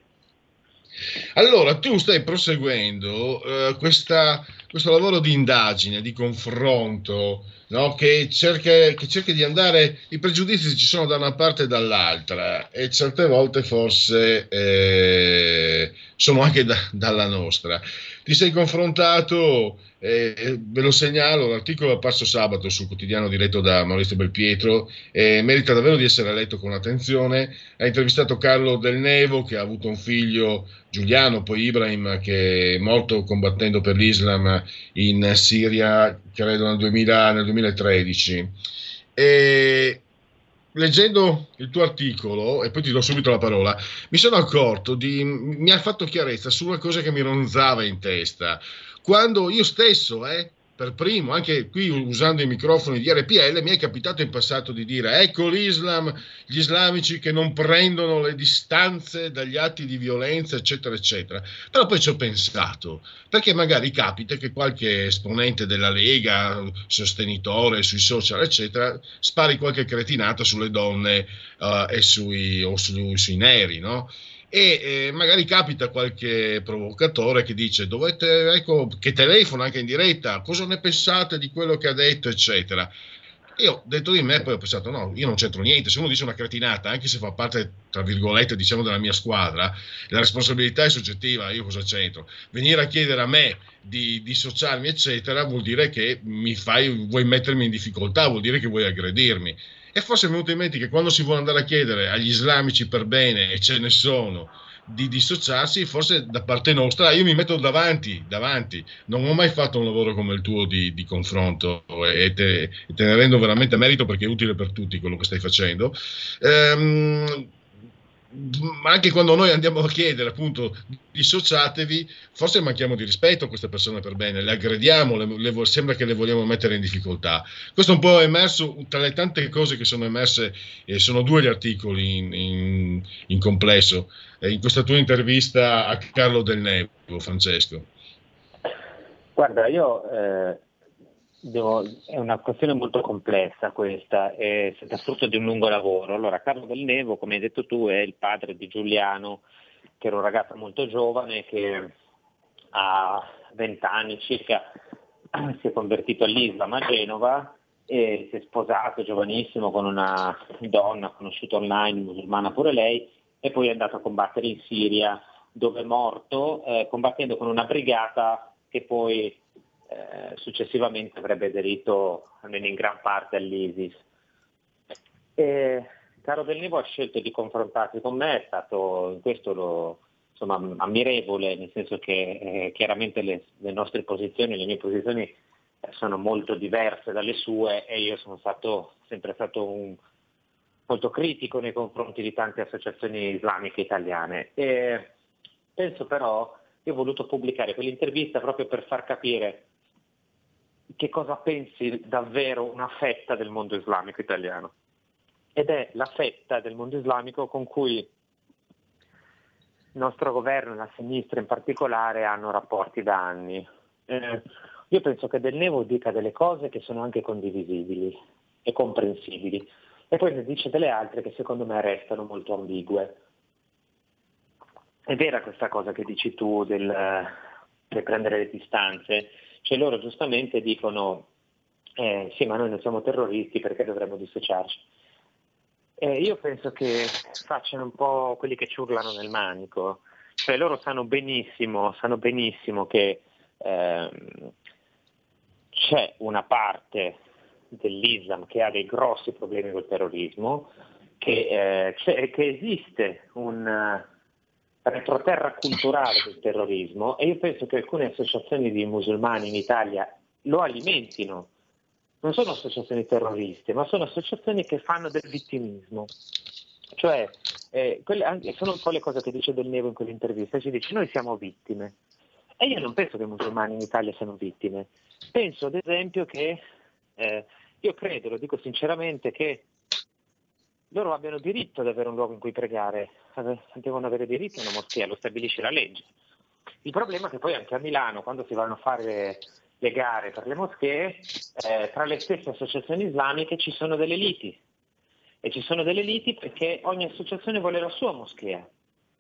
Allora, tu stai proseguendo eh, questa- questo lavoro di indagine, di confronto, no? che, cerca, che cerca di andare, i pregiudizi ci sono da una parte e dall'altra e certe volte forse eh, sono anche da- dalla nostra. Ti sei confrontato, eh, ve lo segnalo, l'articolo è apparso sabato sul quotidiano diretto da Maurizio Belpietro, e merita davvero di essere letto con attenzione. Ha intervistato Carlo Del Nevo che ha avuto un figlio, Giuliano, poi Ibrahim, che è morto combattendo per l'Islam in Siria, credo nel, 2000 nel 2013. E leggendo il tuo articolo, e poi ti do subito la parola, mi sono accorto di. mi ha fatto chiarezza su una cosa che mi ronzava in testa. Quando io stesso, eh, per primo, anche qui usando i microfoni di RPL, mi è capitato in passato di dire: ecco l'Islam, gli islamici che non prendono le distanze dagli atti di violenza, eccetera, eccetera. Però poi ci ho pensato, perché magari capita che qualche esponente della Lega, sostenitore sui social, eccetera, spari qualche cretinata sulle donne e sui, o sui, sui neri, no? E eh, magari capita qualche provocatore che dice dovete, ecco, che telefona anche in diretta, cosa ne pensate di quello che ha detto, eccetera. Io dentro di me poi ho pensato no, io non c'entro niente, se uno dice una cretinata, anche se fa parte, tra virgolette, diciamo della mia squadra, la responsabilità è soggettiva, io cosa c'entro? Venire a chiedere a me di dissociarmi, eccetera, vuol dire che mi fai, vuoi mettermi in difficoltà, vuol dire che vuoi aggredirmi. E forse è venuto in mente che quando si vuole andare a chiedere agli islamici per bene, e ce ne sono, di dissociarsi, forse da parte nostra, io mi metto davanti, davanti. Non ho mai fatto un lavoro come il tuo di, di confronto e te, te ne rendo veramente merito perché è utile per tutti quello che stai facendo. Ehm, ma anche quando noi andiamo a chiedere appunto dissociatevi, forse manchiamo di rispetto a queste persone per bene, le aggrediamo, le- le sembra che le vogliamo mettere in difficoltà. Questo è un po' emerso tra le tante cose che sono emerse, e sono due gli articoli in, in- in complesso, eh, in questa tua intervista a Carlo Del Nevo, Francesco. Guarda, io eh, devo- è una questione molto complessa questa, è stata frutto di un lungo lavoro. Allora, Carlo Del Nevo, come hai detto tu, è il padre di Giuliano, che era un ragazzo molto giovane che a 20 anni circa si è convertito all'Islam a Genova e si è sposato giovanissimo con una donna conosciuta online, musulmana pure lei, e poi è andato a combattere in Siria, dove è morto eh, combattendo con una brigata che poi eh, successivamente avrebbe aderito almeno in gran parte all'ISIS. E Caro Del ha scelto di confrontarsi con me, è stato in questo lo, insomma, ammirevole, nel senso che eh, chiaramente le, le nostre posizioni, le mie posizioni eh, sono molto diverse dalle sue e io sono stato, sempre stato un, molto critico nei confronti di tante associazioni islamiche italiane. E penso però, io ho voluto pubblicare quell'intervista proprio per far capire che cosa pensi davvero una fetta del mondo islamico italiano. Ed è la fetta del mondo islamico con cui il nostro governo e la sinistra in particolare hanno rapporti da anni. Eh, io penso che Del Nevo dica delle cose che sono anche condivisibili e comprensibili e poi ne dice delle altre che secondo me restano molto ambigue. È vera questa cosa che dici tu del, del prendere le distanze, cioè loro giustamente dicono eh, sì ma noi non siamo terroristi perché dovremmo dissociarci. Eh, io penso che facciano un po' quelli che ci urlano nel manico, cioè loro sanno benissimo, sanno benissimo che ehm, c'è una parte dell'Islam che ha dei grossi problemi col terrorismo, che, eh, che esiste un retroterra culturale del terrorismo e io penso che alcune associazioni di musulmani in Italia lo alimentino. Non sono associazioni terroriste, ma sono associazioni che fanno del vittimismo. Cioè, eh, quelle- anche- sono un po' le cose che dice Del Nevo in quell'intervista, ci dice noi siamo vittime. E io non penso che i musulmani in Italia siano vittime. Penso ad esempio che, eh, io credo, lo dico sinceramente, che loro abbiano diritto ad avere un luogo in cui pregare, devono avere diritto a una moschea, lo stabilisce la legge. Il problema è che poi anche a Milano, quando si vanno a fare le gare per le moschee, eh, tra le stesse associazioni islamiche ci sono delle liti. E ci sono delle liti perché ogni associazione vuole la sua moschea.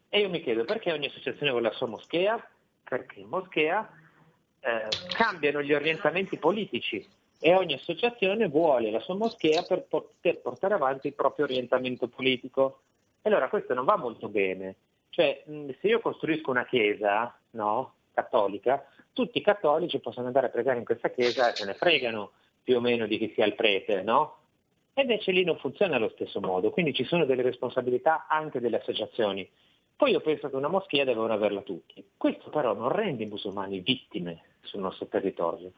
E io mi chiedo perché ogni associazione vuole la sua moschea? Perché in moschea eh, cambiano gli orientamenti politici e ogni associazione vuole la sua moschea per poter portare avanti il proprio orientamento politico. E allora questo non va molto bene. Cioè, se io costruisco una chiesa, no, cattolica, tutti i cattolici possono andare a pregare in questa chiesa e se ne fregano più o meno di chi sia il prete, no? E invece lì non funziona allo stesso modo, quindi ci sono delle responsabilità anche delle associazioni. Poi io penso che una moschea devono averla tutti. Questo però non rende i musulmani vittime sul nostro territorio.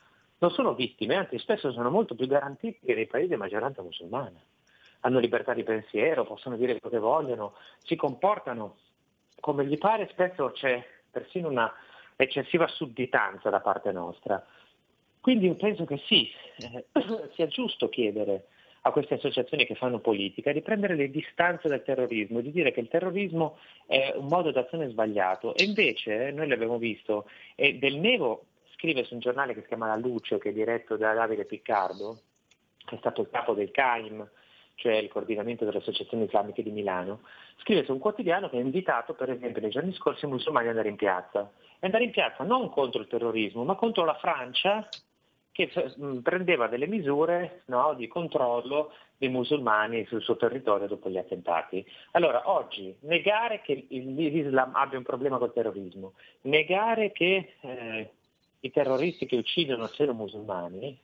Non sono vittime, anzi spesso sono molto più garantiti che nei paesi a maggioranza musulmana. Hanno libertà di pensiero, possono dire quello che vogliono, si comportano come gli pare, spesso c'è persino una eccessiva sudditanza da parte nostra. Quindi io penso che sì, eh, sia giusto chiedere a queste associazioni che fanno politica di prendere le distanze dal terrorismo, di dire che il terrorismo è un modo d'azione sbagliato. E invece, eh, noi l'abbiamo visto, e Del Nevo scrive su un giornale che si chiama La Luce, che è diretto da Davide Piccardo, che è stato il capo del CAIM, cioè il coordinamento delle associazioni islamiche di Milano, scrive su un quotidiano che ha invitato, per esempio, nei giorni scorsi i musulmani ad andare in piazza. E andare in piazza non contro il terrorismo, ma contro la Francia che prendeva delle misure no, di controllo dei musulmani sul suo territorio dopo gli attentati. Allora, oggi negare che l'Islam abbia un problema col terrorismo, negare che eh, i terroristi che uccidono siano musulmani,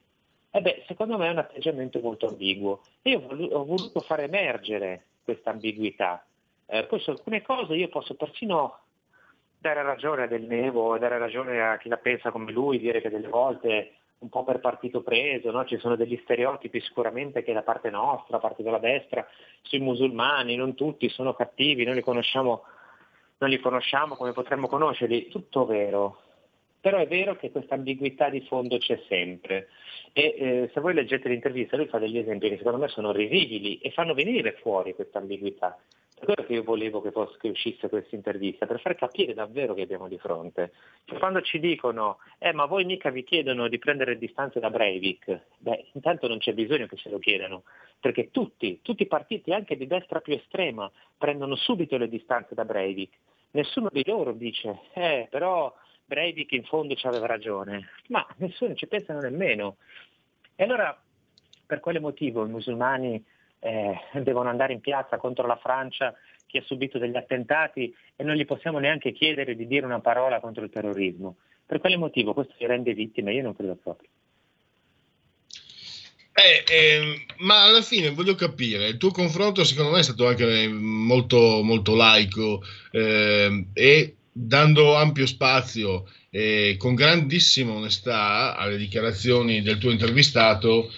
eh beh, secondo me è un atteggiamento molto ambiguo. Io ho voluto far emergere questa ambiguità. Eh, poi su alcune cose io posso persino dare ragione a Del Nevo, dare ragione a chi la pensa come lui, dire che delle volte un po' per partito preso, no? ci sono degli stereotipi sicuramente che da parte nostra, da parte della destra, sui musulmani, non tutti sono cattivi, noi li conosciamo, non li conosciamo come potremmo conoscerli, tutto vero. Però è vero che questa ambiguità di fondo c'è sempre. E eh, se voi leggete l'intervista, lui fa degli esempi che secondo me sono risibili e fanno venire fuori questa ambiguità. Per quello che io volevo che, fosse, che uscisse questa intervista, per far capire davvero che abbiamo di fronte. Cioè, quando ci dicono, eh ma voi mica vi chiedono di prendere distanze da Breivik, beh, intanto non c'è bisogno che ce lo chiedano, perché tutti, tutti i partiti, anche di destra più estrema, prendono subito le distanze da Breivik. Nessuno di loro dice, eh però Breivik in fondo ci aveva ragione, ma nessuno ci pensa nemmeno. E allora per quale motivo i musulmani eh, devono andare in piazza contro la Francia che ha subito degli attentati e non gli possiamo neanche chiedere di dire una parola contro il terrorismo? Per quale motivo questo li rende vittime? Io non credo proprio. Eh, ehm, ma alla fine voglio capire, il tuo confronto secondo me è stato anche molto, molto laico ehm, e dando ampio spazio e con grandissima onestà alle dichiarazioni del tuo intervistato,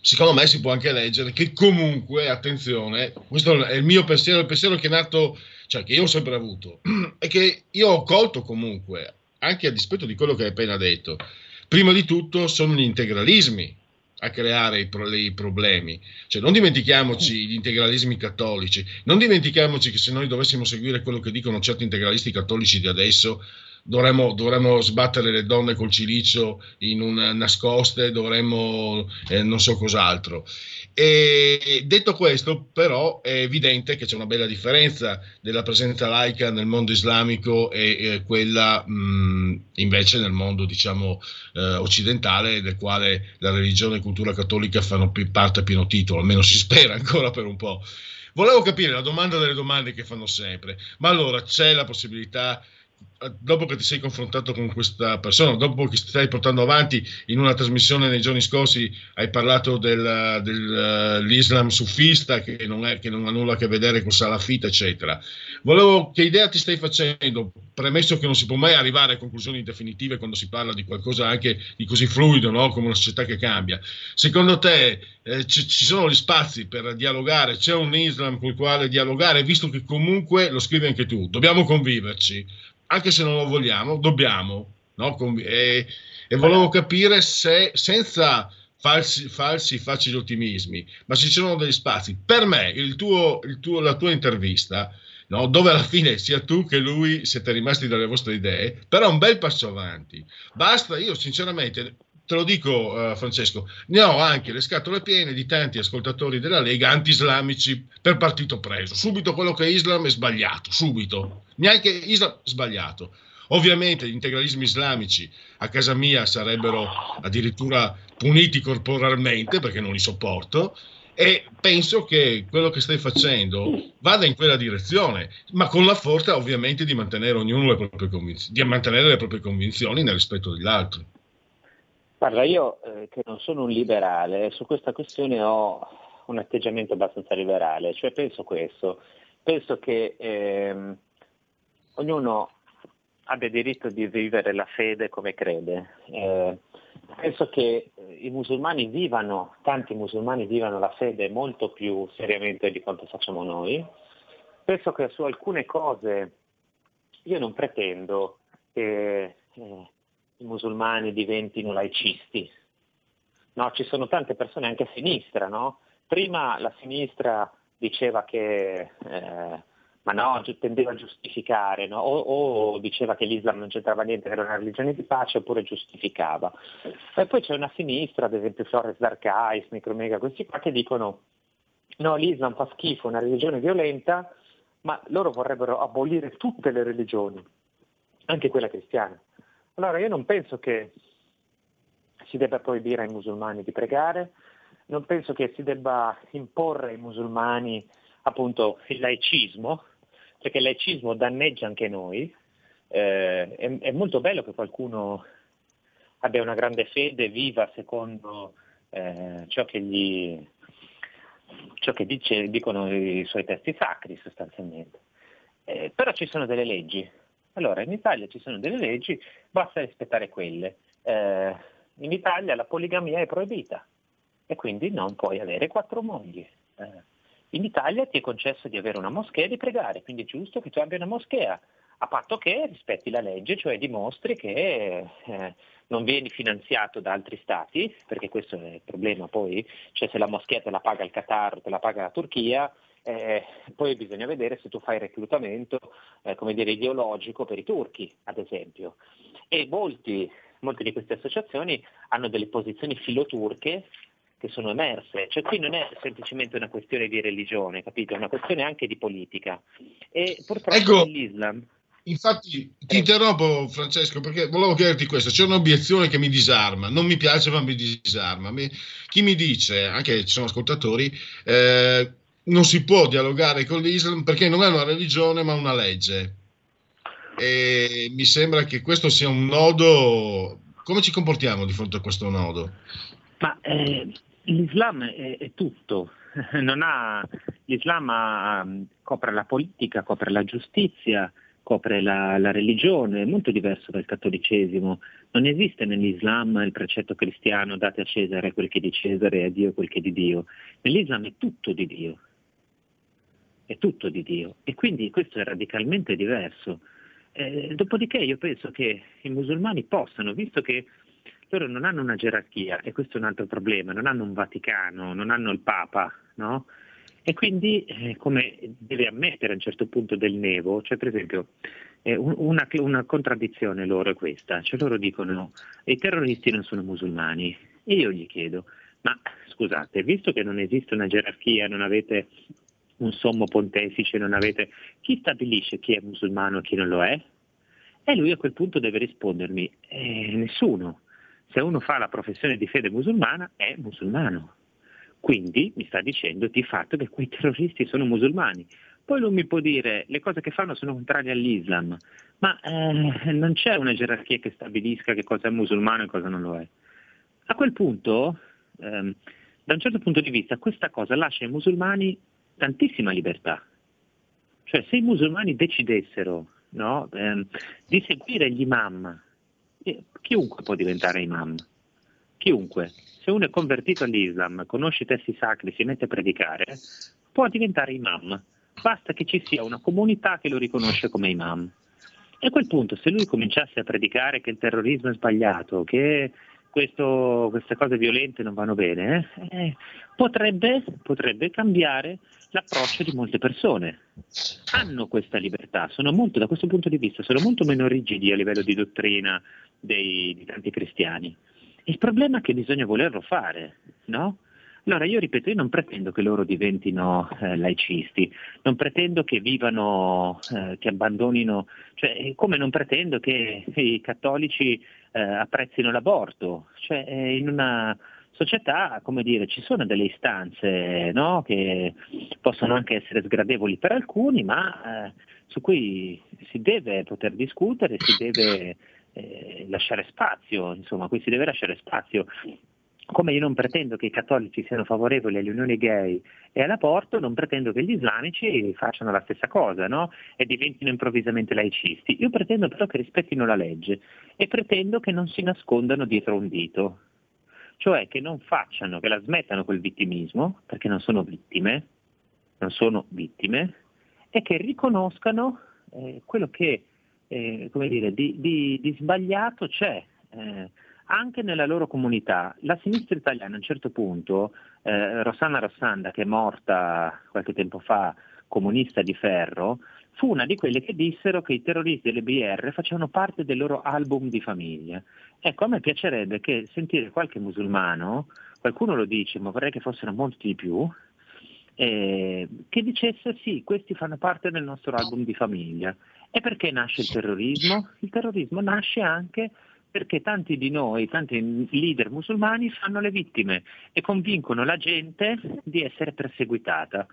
secondo me si può anche leggere che comunque, attenzione, questo è il mio pensiero, il pensiero che è nato, cioè che io ho sempre avuto, e che io ho colto comunque, anche a dispetto di quello che hai appena detto. Prima di tutto sono gli integralismi a creare i, pro- i problemi. Cioè, non dimentichiamoci gli integralismi cattolici, non dimentichiamoci che se noi dovessimo seguire quello che dicono certi integralisti cattolici di adesso, dovremmo, dovremmo sbattere le donne col cilicio in un nascoste, dovremmo eh, non so cos'altro. E detto questo, però, è evidente che c'è una bella differenza della presenza laica nel mondo islamico e eh, quella mh, invece nel mondo, diciamo, eh, occidentale, del quale la religione e cultura cattolica fanno pi- parte a pieno titolo, almeno si spera ancora per un po'. Volevo capire la domanda delle domande che fanno sempre, ma allora c'è la possibilità dopo che ti sei confrontato con questa persona, dopo che stai portando avanti in una trasmissione nei giorni scorsi, hai parlato del- del- dell'Islam sufista che non, è- che non ha nulla a che vedere con salafita, eccetera. Volevo che idea ti stai facendo, premesso che non si può mai arrivare a conclusioni definitive quando si parla di qualcosa anche di così fluido, no? come una società che cambia. Secondo te eh, ci, ci sono gli spazi per dialogare? C'è un Islam con il quale dialogare, visto che comunque, lo scrivi anche tu, dobbiamo conviverci, anche se non lo vogliamo, dobbiamo. no? E, e volevo capire se senza falsi, falsi facili ottimismi, ma se ci sono degli spazi. Per me, il tuo, il tuo- la tua intervista, no? dove alla fine sia tu che lui siete rimasti dalle vostre idee, però è un bel passo avanti. Basta, io sinceramente te lo dico eh, Francesco, ne ho anche le scatole piene di tanti ascoltatori della Lega anti-islamici per partito preso. Subito quello che è Islam è sbagliato, subito. Neanche Islam sbagliato. Ovviamente gli integralismi islamici a casa mia sarebbero addirittura puniti corporalmente perché non li sopporto e penso che quello che stai facendo vada in quella direzione, ma con la forza ovviamente di mantenere ognuno le proprie convinzioni, di mantenere le proprie convinzioni nel rispetto degli altri. Guarda, io eh, che non sono un liberale, su questa questione ho un atteggiamento abbastanza liberale, cioè penso questo, penso che ehm, ognuno abbia diritto di vivere la fede come crede. Eh, penso che eh, i musulmani vivano, tanti musulmani vivano la fede molto più seriamente di quanto facciamo noi. Penso che su alcune cose io non pretendo che eh, i musulmani diventino laicisti. No, ci sono tante persone anche a sinistra, no? Prima la sinistra diceva che, eh, ma no, tendeva a giustificare, no? o, o diceva che l'Islam non c'entrava niente, era una religione di pace, oppure giustificava. E poi c'è una sinistra, ad esempio Flores Darkais, Micromega, questi qua che dicono no, l'Islam fa schifo, è una religione violenta, ma loro vorrebbero abolire tutte le religioni, anche quella cristiana. Allora io non penso che si debba proibire ai musulmani di pregare, non penso che si debba imporre ai musulmani appunto il laicismo, perché il laicismo danneggia anche noi. Eh, è, è molto bello che qualcuno abbia una grande fede, viva secondo eh, ciò che gli ciò che dice- dicono i suoi testi sacri sostanzialmente. Eh, però ci sono delle leggi. Allora, in Italia ci sono delle leggi, basta rispettare quelle. Eh, in Italia la poligamia è proibita e quindi non puoi avere quattro mogli. Eh, in Italia ti è concesso di avere una moschea e di pregare, quindi è giusto che tu abbia una moschea, a patto che rispetti la legge, cioè dimostri che eh, non vieni finanziato da altri stati, perché questo è il problema poi, cioè se la moschea te la paga il Qatar, te la paga la Turchia, eh, poi bisogna vedere se tu fai reclutamento eh, come dire, ideologico per i turchi, ad esempio. E molti, molte di queste associazioni hanno delle posizioni filoturche che sono emerse, cioè qui non è semplicemente una questione di religione, capito? È una questione anche di politica. E purtroppo Ecco. l'Islam Infatti ti interrompo Francesco perché volevo chiederti questo, c'è un'obiezione che mi disarma, non mi piace ma mi disarma. Mi- chi mi dice, anche ci sono ascoltatori, eh, non si può dialogare con l'Islam perché non è una religione ma una legge. E mi sembra che questo sia un nodo. Come ci comportiamo di fronte a questo nodo? Ma eh, l'Islam è, è tutto, ha- l'Islam ha- copre la politica, copre la giustizia, copre la, la religione, è molto diverso dal cattolicesimo. Non esiste nell'Islam il precetto cristiano date a Cesare quel che è di Cesare e a Dio quel che è di Dio. Nell'Islam è tutto di Dio, è tutto di Dio e quindi questo è radicalmente diverso. Eh, dopodiché io penso che i musulmani possano, visto che loro non hanno una gerarchia, e questo è un altro problema, non hanno un Vaticano, non hanno il Papa, no? E quindi, eh, come deve ammettere a un certo punto del Nevo, cioè per esempio, eh, un- una, una contraddizione loro è questa, cioè loro dicono i terroristi non sono musulmani, e io gli chiedo, ma scusate, visto che non esiste una gerarchia, non avete un sommo pontefice, non avete... Chi stabilisce chi è musulmano e chi non lo è? E lui a quel punto deve rispondermi, eh, nessuno. Se uno fa la professione di fede musulmana è musulmano. Quindi mi sta dicendo di fatto che quei terroristi sono musulmani. Poi lui mi può dire le cose che fanno sono contrarie all'Islam, ma eh, non c'è una gerarchia che stabilisca che cosa è musulmano e cosa non lo è. A quel punto, ehm, da un certo punto di vista, questa cosa lascia ai musulmani tantissima libertà. Cioè se i musulmani decidessero no, ehm, di seguire gli imam, eh, chiunque può diventare imam, chiunque. Se uno è convertito all'Islam, conosce i testi sacri, si mette a predicare, può diventare imam. Basta che ci sia una comunità che lo riconosce come imam. E a quel punto, se lui cominciasse a predicare che il terrorismo è sbagliato, che questo- queste cose violente non vanno bene, eh, potrebbe, potrebbe cambiare l'approccio di molte persone. Hanno questa libertà, sono molto, da questo punto di vista, sono molto meno rigidi a livello di dottrina dei- di tanti cristiani. Il problema è che bisogna volerlo fare, no? Allora io ripeto, io non pretendo che loro diventino eh, laicisti, non pretendo che vivano, eh, che abbandonino, cioè eh, come non pretendo che i cattolici eh, apprezzino l'aborto, cioè eh, in una società, come dire, ci sono delle istanze no? che possono anche essere sgradevoli per alcuni, ma eh, su cui si deve poter discutere, si deve eh, lasciare spazio, insomma, qui si deve lasciare spazio. Come io non pretendo che i cattolici siano favorevoli alle unioni gay e all'aborto, non pretendo che gli islamici facciano la stessa cosa no? e diventino improvvisamente laicisti. Io pretendo però che rispettino la legge e pretendo che non si nascondano dietro un dito, cioè che non facciano, che la smettano quel vittimismo, perché non sono vittime, non sono vittime, e che riconoscano eh, quello che eh, come dire, di, di- di sbagliato c'è. eh, anche nella loro comunità. La sinistra italiana a un certo punto, eh, Rossana Rossanda, che è morta qualche tempo fa, comunista di ferro, fu una di quelle che dissero che i terroristi delle BR facevano parte del loro album di famiglia. Ecco, a me piacerebbe che sentire qualche musulmano, qualcuno lo dice, ma vorrei che fossero molti di più, eh, che dicesse sì, questi fanno parte del nostro album di famiglia. E perché nasce il terrorismo? Il terrorismo nasce anche perché tanti di noi, tanti leader musulmani fanno le vittime e convincono la gente di essere perseguitata.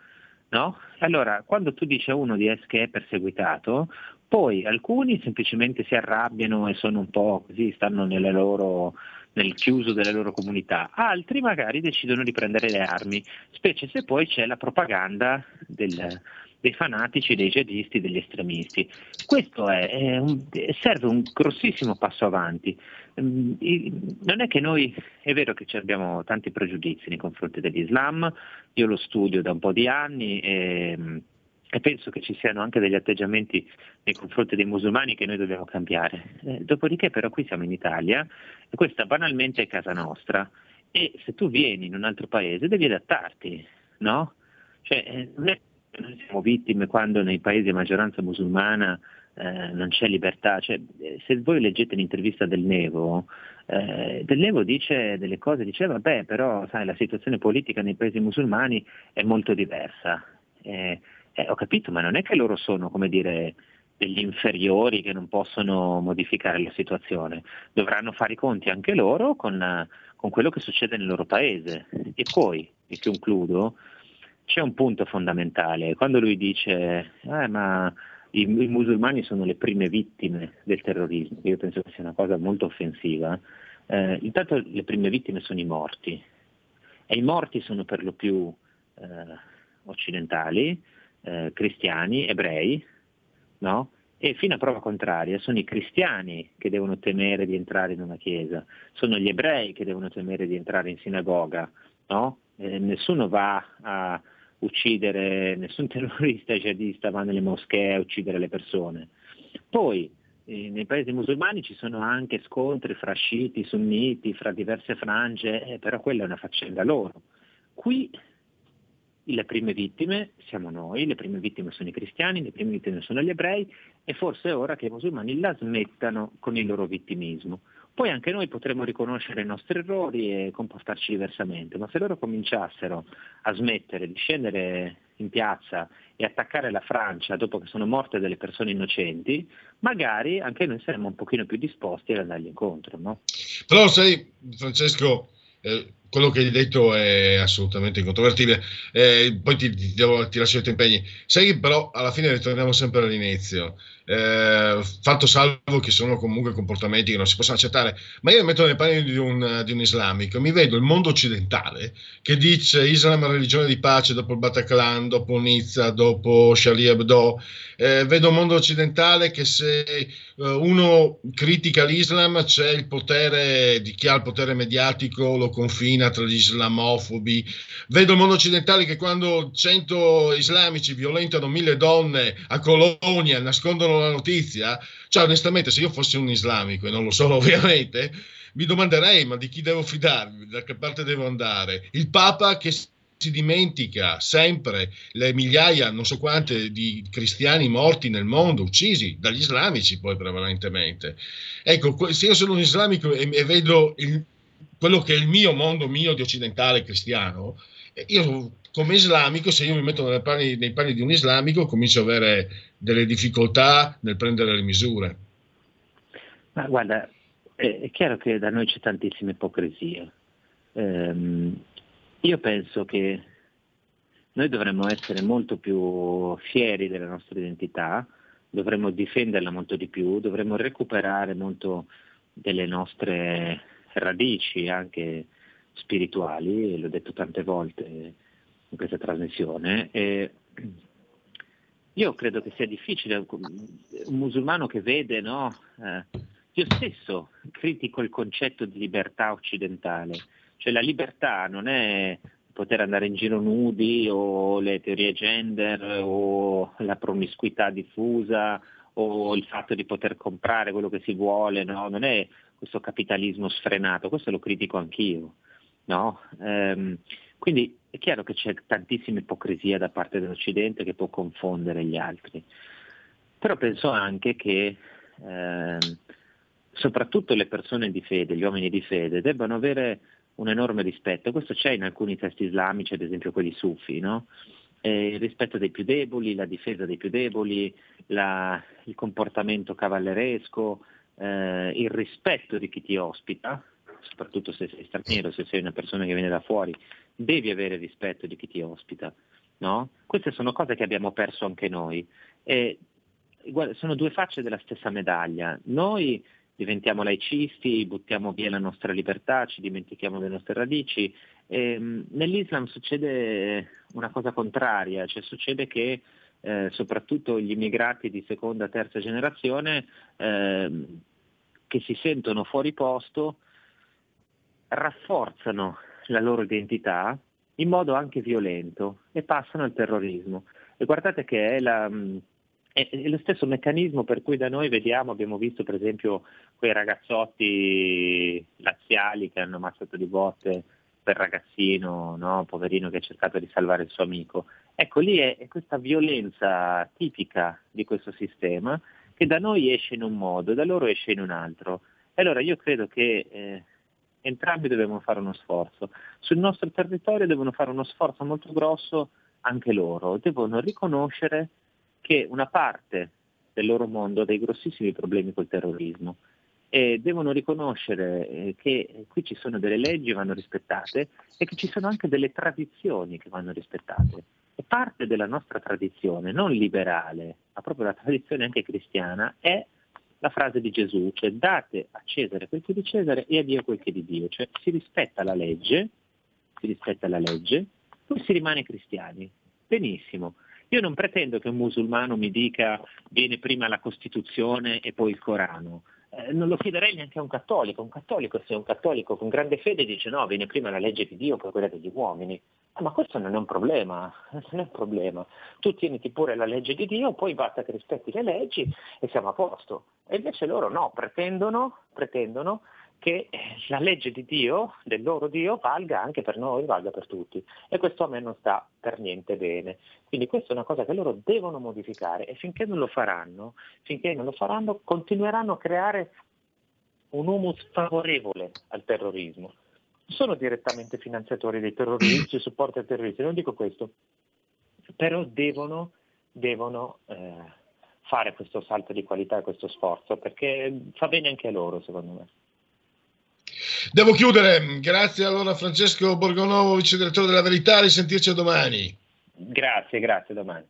No? Allora, quando tu dici a uno di che è perseguitato, poi alcuni semplicemente si arrabbiano e sono un po' così, stanno loro, nel chiuso delle loro comunità, altri magari decidono di prendere le armi, specie se poi c'è la propaganda del- dei fanatici, dei jihadisti, degli estremisti. Questo è, è un- serve un grossissimo passo avanti. Mm, Non è che noi, è vero che abbiamo tanti pregiudizi nei confronti dell'Islam, io lo studio da un po' di anni e, e penso che ci siano anche degli atteggiamenti nei confronti dei musulmani che noi dobbiamo cambiare. Eh, dopodiché però qui siamo in Italia e questa banalmente è casa nostra e se tu vieni in un altro paese devi adattarti, no? Cioè, eh, noi siamo vittime quando nei paesi a maggioranza musulmana eh, non c'è libertà. Cioè, eh, se voi leggete l'intervista del Nevo, eh, Del Nevo dice delle cose, dice vabbè però sai, la situazione politica nei paesi musulmani è molto diversa. Eh, eh, ho capito, ma non è che loro sono, come dire, degli inferiori che non possono modificare la situazione, dovranno fare i conti anche loro con, con quello che succede nel loro paese. E poi, e concludo, c'è un punto fondamentale, quando lui dice "Eh, ma i, i musulmani sono le prime vittime del terrorismo, io penso che sia una cosa molto offensiva, eh, intanto le prime vittime sono i morti e i morti sono per lo più eh, occidentali, eh, cristiani, ebrei, no? E fino a prova contraria sono i cristiani che devono temere di entrare in una chiesa, sono gli ebrei che devono temere di entrare in sinagoga, no? Eh, nessuno va a uccidere, nessun terrorista jihadista va nelle moschee a uccidere le persone. Poi eh, nei paesi musulmani ci sono anche scontri fra sciiti, sunniti, fra diverse frange, eh, però quella è una faccenda loro. Qui le prime vittime siamo noi, le prime vittime sono i cristiani, le prime vittime sono gli ebrei e forse è ora che i musulmani la smettano con il loro vittimismo. Poi anche noi potremmo riconoscere i nostri errori e comportarci diversamente, ma se loro cominciassero a smettere di scendere in piazza e attaccare la Francia dopo che sono morte delle persone innocenti, magari anche noi saremmo un pochino più disposti ad andargli incontro. No? Però sai, Francesco, eh, quello che hai detto è assolutamente incontrovertibile. Eh, poi ti, ti, devo- ti lascio i tuoi impegni. Sai che però alla fine ritorniamo sempre all'inizio. Eh, fatto salvo che sono comunque comportamenti che non si possono accettare, ma io mi metto nei panni di un, di un islamico, mi vedo il mondo occidentale che dice Islam è religione di pace dopo il Bataclan, dopo Nizza, dopo Charlie Hebdo. Eh, vedo un mondo occidentale che se eh, uno critica l'Islam c'è il potere di chi ha il potere mediatico, lo confina discrimina tra gli islamofobi. Vedo il mondo occidentale che quando 100 islamici violentano mille donne a Colonia, nascondono la notizia. Cioè, onestamente, se io fossi un islamico, e non lo sono ovviamente, mi domanderei, ma di chi devo fidarmi? Da che parte devo andare? Il Papa che si dimentica sempre le migliaia, non so quante, di cristiani morti nel mondo, uccisi dagli islamici poi prevalentemente. Ecco, se io sono un islamico e vedo il- quello che è il mio mondo, mio di occidentale cristiano, io come islamico, se io mi metto nei panni, nei panni di un islamico, comincio ad avere delle difficoltà nel prendere le misure. Ma guarda, è, è chiaro che da noi c'è tantissima ipocrisia. Ehm, io penso che noi dovremmo essere molto più fieri della nostra identità, dovremmo difenderla molto di più, dovremmo recuperare molto delle nostre radici anche spirituali, l'ho detto tante volte in questa trasmissione. E io credo che sia difficile, un musulmano che vede, no? eh, io stesso critico il concetto di libertà occidentale, cioè la libertà non è poter andare in giro nudi o le teorie gender o la promiscuità diffusa o il fatto di poter comprare quello che si vuole, no? non è questo capitalismo sfrenato, questo lo critico anch'io. No? Ehm, quindi è chiaro che c'è tantissima ipocrisia da parte dell'Occidente che può confondere gli altri, però penso anche che ehm, soprattutto le persone di fede, gli uomini di fede, debbano avere un enorme rispetto. Questo c'è in alcuni testi islamici, ad esempio quelli sufi, no? Eh, il rispetto dei più deboli, la difesa dei più deboli, la- il comportamento cavalleresco, eh, il rispetto di chi ti ospita, soprattutto se sei straniero, se sei una persona che viene da fuori, devi avere rispetto di chi ti ospita. No? Queste sono cose che abbiamo perso anche noi. E, guarda, sono due facce della stessa medaglia. Noi diventiamo laicisti, buttiamo via la nostra libertà, ci dimentichiamo delle nostre radici. E, mh, nell'Islam succede una cosa contraria, cioè succede che eh, soprattutto gli immigrati di seconda, terza generazione ehm, che si sentono fuori posto rafforzano la loro identità in modo anche violento e passano al terrorismo. E guardate che è, la, mh, è- lo stesso meccanismo per cui da noi vediamo, abbiamo visto per esempio quei ragazzotti laziali che hanno ammazzato di botte per ragazzino, no? poverino che ha cercato di salvare il suo amico. Ecco, lì è, è questa violenza tipica di questo sistema che da noi esce in un modo da loro esce in un altro. E allora io credo che eh, entrambi dobbiamo fare uno sforzo. Sul nostro territorio devono fare uno sforzo molto grosso anche loro, devono riconoscere che una parte del loro mondo ha dei grossissimi problemi col terrorismo e devono riconoscere eh, che qui ci sono delle leggi che vanno rispettate e che ci sono anche delle tradizioni che vanno rispettate. Parte della nostra tradizione, non liberale, ma proprio la tradizione anche cristiana, è la frase di Gesù, cioè date a Cesare quel che è di Cesare e a Dio quel che è di Dio, cioè si rispetta la legge, si rispetta la legge, poi si rimane cristiani. Benissimo. Io non pretendo che un musulmano mi dica viene prima la Costituzione e poi il Corano. Eh, non lo chiederei neanche a un cattolico. Un cattolico, se è un cattolico con grande fede, dice no, viene prima la legge di Dio, poi quella degli uomini. Ah, ma questo non è un problema, non è un problema. Tu tieniti pure la legge di Dio, poi basta che rispetti le leggi e siamo a posto. E invece loro no, pretendono, pretendono che la legge di Dio, del loro Dio, valga anche per noi, valga per tutti. E questo a me non sta per niente bene. Quindi questa è una cosa che loro devono modificare e finché non lo faranno, finché non lo faranno, continueranno a creare un humus favorevole al terrorismo. Sono direttamente finanziatori dei terroristi, supporti ai terroristi, non dico questo, però devono, devono eh, fare questo salto di qualità e questo sforzo perché fa bene anche a loro, secondo me. Devo chiudere, grazie allora Francesco Borgonovo, vice direttore della Verità, risentirci domani. Grazie, grazie, domani.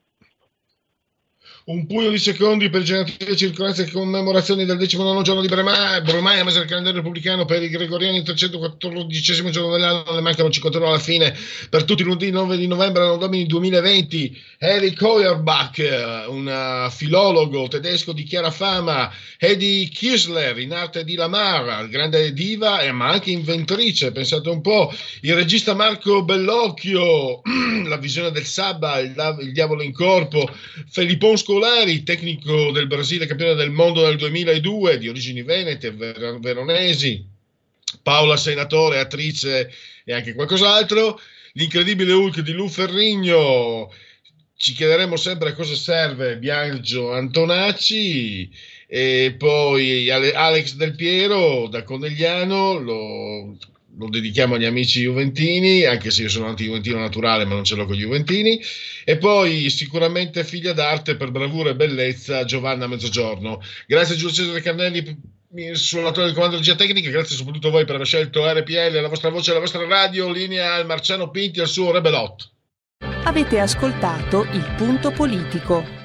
Un pugno di secondi per generative circostanze e commemorazioni del 19 giorno di Bremai, Bremai a mezzo del calendario repubblicano per i gregoriani il 314 giorno dell'anno, ne mancano 51 alla fine per tutti i lunedì 9 di novembre anno domini 2020. Eric Heuerbach, eh, un eh, filologo tedesco di chiara fama, Hedy Kisler in arte di Lamar, grande diva ma anche inventrice, pensate un po', il regista Marco Bellocchio, la visione del Sabba, il, il diavolo in corpo, Felippon Scolari, tecnico del Brasile, campione del mondo nel 2002, di origini venete, ver- veronesi, Paola Senatore, attrice e anche qualcos'altro, l'incredibile Hulk di Lu Ferrigno, ci chiederemo sempre a cosa serve Biagio Antonacci e poi Ale- Alex Del Piero da Conegliano lo, lo dedichiamo agli amici juventini anche se io sono anti-juventino naturale ma non ce l'ho con gli juventini. E poi sicuramente figlia d'arte per bravura e bellezza Giovanna Mezzogiorno. Grazie Giulio Cesare Carnelli sull'attore del comando di regia tecnica. Grazie soprattutto a voi per aver scelto RPL la vostra voce la vostra radio linea al Marciano Pinti al suo Rebelot. Avete ascoltato Il Punto Politico.